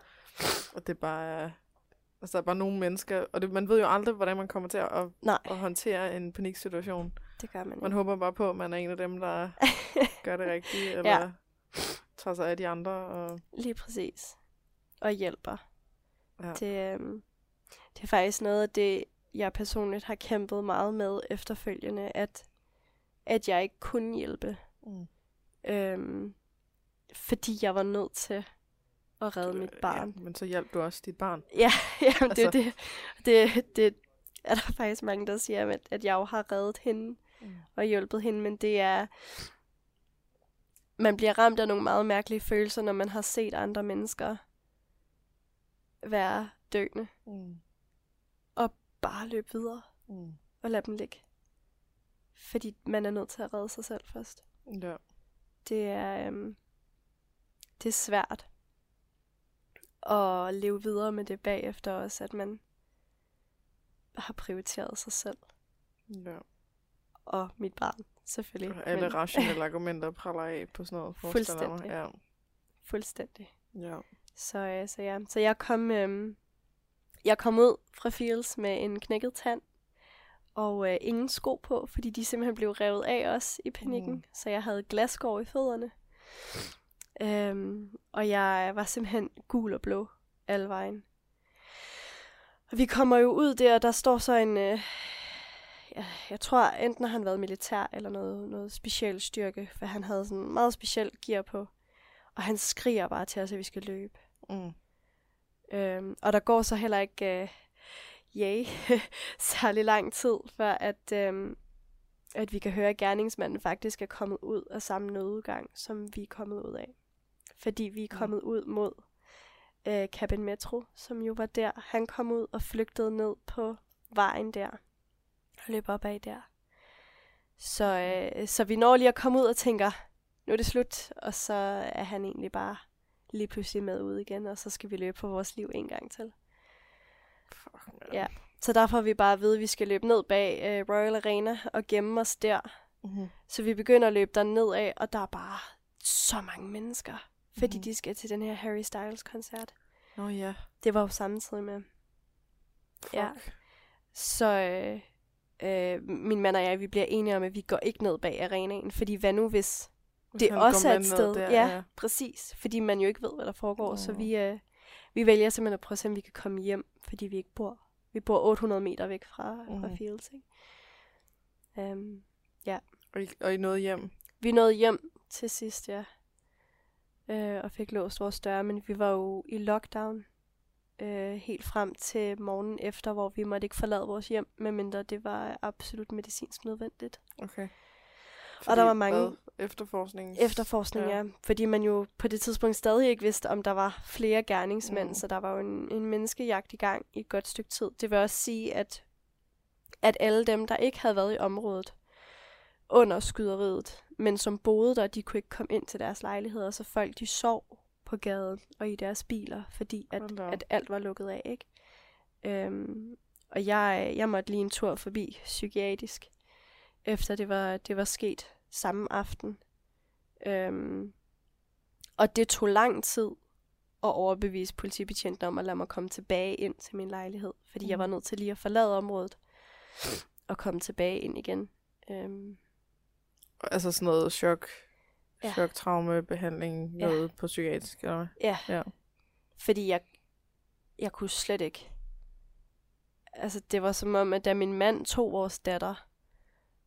Og det er bare... Altså, der er bare nogle mennesker, og det, man ved jo aldrig, hvordan man kommer til at, at håndtere en paniksituation. Det gør man Man ikke. håber bare på, at man er en af dem, der gør det rigtigt, eller Ja. tager sig af de andre. Og, Lige præcis. Og hjælper. ja. Det, øhm, det er faktisk noget af det, jeg personligt har kæmpet meget med efterfølgende, at, at jeg ikke kunne hjælpe. Mm. Øhm, fordi jeg var nødt til at redde mit barn. Ja, men så hjalp du også dit barn. Ja, jamen, det, er Altså. det, det, det er der faktisk mange, der siger, at, at jeg jo har reddet hende Mm. og hjulpet hende, men det er... Man bliver ramt af nogle meget mærkelige følelser, når man har set andre mennesker være døende. Mm. Bare løbe videre Mm. og lade dem ligge. Fordi man er nødt til at redde sig selv først. Ja. Det er, øhm, det er svært at leve videre med det bagefter også, at man har prioriteret sig selv ja. Og mit barn, selvfølgelig. Og alle rationelle argumenter praller af på sådan noget. jeg mig. Fuldstændig. Fuldstændig. Ja. ja. Så, øh, så ja, så jeg kom, øhm, jeg kom ud fra Fields med en knækket tand, og øh, ingen sko på, fordi de simpelthen blev revet af os i panikken. Mm. Så jeg havde glasskår i fødderne. Øhm, og jeg var simpelthen gul og blå alle vejen. Og vi kommer jo ud der, og der står så en... Øh, jeg tror, enten har han været militær eller noget, noget speciel styrke, for han havde sådan meget specielt gear på. Og han skriger bare til os, at vi skal løbe. Mm. Øhm, og der går så heller ikke, øh, yay, særlig lang tid, før at, øhm, at vi kan høre, at gerningsmanden faktisk er kommet ud af samme nødudgang, som vi er kommet ud af. Fordi vi er Mm. kommet ud mod øh, Cabin Metro, som jo var der. Han kom ud og flygtede ned på vejen der. Og løb op ad der. Så, øh, så vi når lige at komme ud og tænker, nu er det slut. Og så er han egentlig bare lige pludselig med ud igen, og så skal vi løbe for vores liv en gang til. Fuck. Ja. Så der får vi bare at vide, at vi skal løbe ned bag øh, Royal Arena og gemme os der. Mm-hmm. Så vi begynder at løbe der nedad, og der er bare så mange mennesker, fordi Mhm. de skal til den her Harry Styles-koncert. Nå ja. Det var jo samtidig med. Fuck. Ja. Så øh, øh, min mand og jeg, vi bliver enige om, at vi går ikke ned bag arenaen, fordi hvad nu hvis Hvis det også er et sted? Der, ja, ja. præcis. Fordi man jo ikke ved, hvad der foregår. Så Nå. vi, øh, vi vælger simpelthen at prøve at se, om vi kan komme hjem, fordi vi ikke bor. Vi bor 800 meter væk fra, fra Mhm. Fields. Ikke? Um, Og, I, og I nåede hjem. vi nåede hjem til sidst, ja. Øh, og fik låst vores døre, men vi var jo i lockdown øh, helt frem til morgen efter, hvor vi måtte ikke forlade vores hjem, medmindre det var absolut medicinsk nødvendigt. Okay. Og der var mange- Hvad? Efterforskning. Efterforskning, Ja. ja. Fordi man jo på det tidspunkt stadig ikke vidste, om der var flere gerningsmænd, mm. så der var jo en, en menneskejagt i gang i et godt stykke tid. Det vil også sige, at, at alle dem, der ikke havde været i området under skyderiet, men som boede der, de kunne ikke komme ind til deres lejligheder, så folk de sov på gaden og i deres biler, fordi at, at alt var lukket af, ikke? Øhm, og jeg, jeg måtte lige en tur forbi psykiatrisk, efter det var, det var sket samme aften. Øhm, og det tog lang tid at overbevise politibetjenten om at lade mig komme tilbage ind til min lejlighed, fordi mm. jeg Mm. var nødt til lige at forlade området og komme tilbage ind igen. Øhm, Altså sådan noget chok, ja. Ja. chok, traume, behandling, Ja. noget på psykiatrisk, eller hvad? ja, Ja. fordi jeg, jeg kunne slet ikke. Altså, det var som om, at da min mand tog vores datter,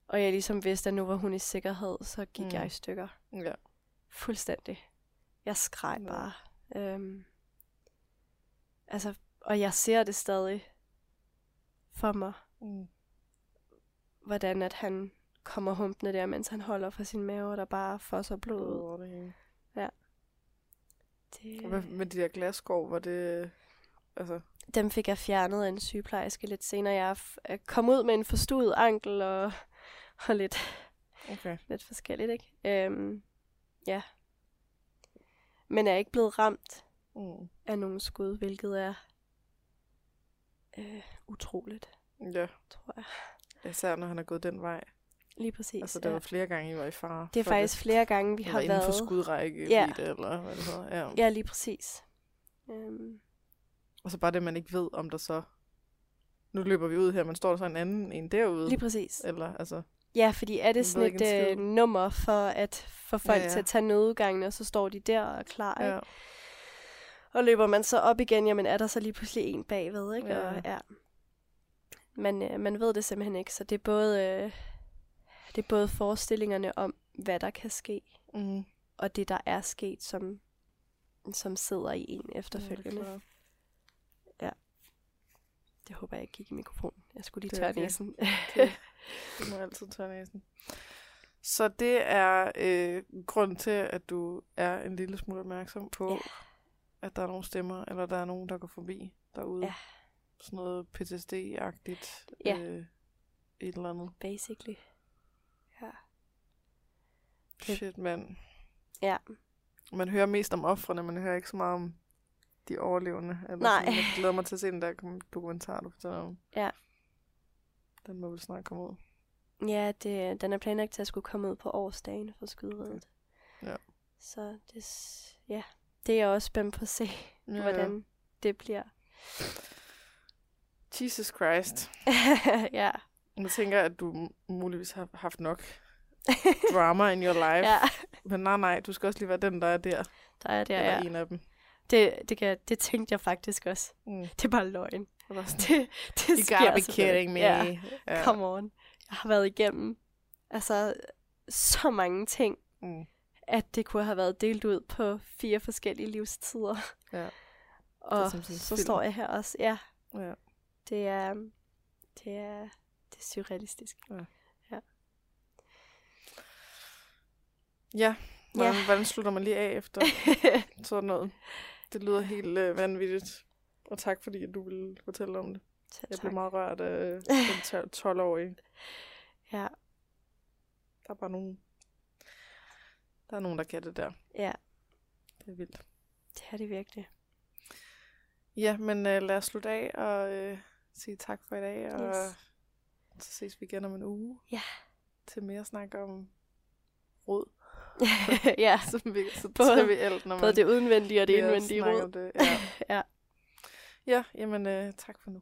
og jeg ligesom vidste, at nu var hun i sikkerhed, så gik Mm. jeg i stykker. Ja. Fuldstændig. Jeg skreg Nå. bare. Øhm, altså, og jeg ser det stadig for mig, Mm. hvordan at han kommer humpende der, mens han holder for sin mave, og der bare fosser blod ud. Det hele. Det, hvad med de der glasskår, var det... Altså, dem fik jeg fjernet af en sygeplejerske lidt senere. Jeg kom ud med en forstuet ankel og, og lidt, okay. lidt forskelligt, ikke? Øhm, ja. Men jeg er ikke blevet ramt Mm. af nogen skud, hvilket er øh, utroligt, Ja, tror jeg. især når han er gået den vej. Lige præcis. Altså, det ja. var flere gange, I var i fare. det er for faktisk flere gange, vi det har var inden for været... skudrække, Ja. det, eller hvad det hedder. Ja. Ja, lige præcis. Øhm, Og så bare det, man ikke ved, om der så... Nu løber vi ud her, men står der så en anden en derude? lige præcis. Eller, altså... Ja, fordi er det sådan ikke et øh, skid. nummer for at få folk Ja, ja. til at tage nødudgangen, og så står de der og er klar, ikke? Ja. Og løber man så op igen, jamen er der så lige pludselig en bagved, ikke? Ja. Og, ja. Men øh, man ved det simpelthen ikke, så det er både, øh, det er både forestillingerne om, hvad der kan ske, Mm. og det, der er sket, som, som sidder i en efterfølgende. Ja, Det håber jeg ikke gik i mikrofonen. Jeg skulle lige tørre okay. næsen. Det, det må altid tørre næsen. Så det er øh, grund til, at du er en lille smule opmærksom på, Ja. at der er nogle stemmer, eller der er nogen, der går forbi derude. Ja. Sådan noget PTSD-agtigt. Ja. Øh, et eller andet. Basically. Ja. Shit, mand. Ja. Man hører mest om offrene, man hører ikke så meget om de overlevende. Eller Nej. Sådan. Jeg glæder mig til at se den der dokumentar, du fortæller om. Ja. Den må vel snart komme ud. Ja, det, den er planlagt til at skulle komme ud på årsdagen for skyderiet. Ja. Så det, ja, det er jeg også spændt på at se, Ja, hvordan det bliver. Jesus Christ. ja. Jeg tænker, at du muligvis har haft nok drama in your life. ja, Men nej, nej, du skal også lige være den, der er der. der er det, eller ja. en af dem. Det, det, kan, det tænkte jeg faktisk også. Mm. Det er bare løgn. Det, det you sker gotta be selvfølgelig. kidding me. Ja, Ja. come on. Jeg har været igennem altså, så mange ting, Mm. at det kunne have været delt ud på fire forskellige livstider. Ja. Og så film. står jeg her også. Ja, Ja. det er, det er, det er surrealistisk. Ja, hvordan, Ja. hvordan slutter man lige af efter sådan noget? Det lyder helt øh, vanvittigt. Og tak fordi, at du ville fortælle om det. Selv Jeg blev meget rørt af den 12-årige. Ja, Der er bare nogen... Der er nogen, der kan det der. ja, Det er vildt. det er det virkelig. Ja, men øh, lad os slutte af og øh, sige tak for i dag. Og Yes. så ses vi igen om en uge. Ja. Til mere snak om råd. ja, Som vi, så Både- trivielt, når både man det udvendige og det indvendige om Det. Ja. Ja. ja, jamen øh, tak for nu.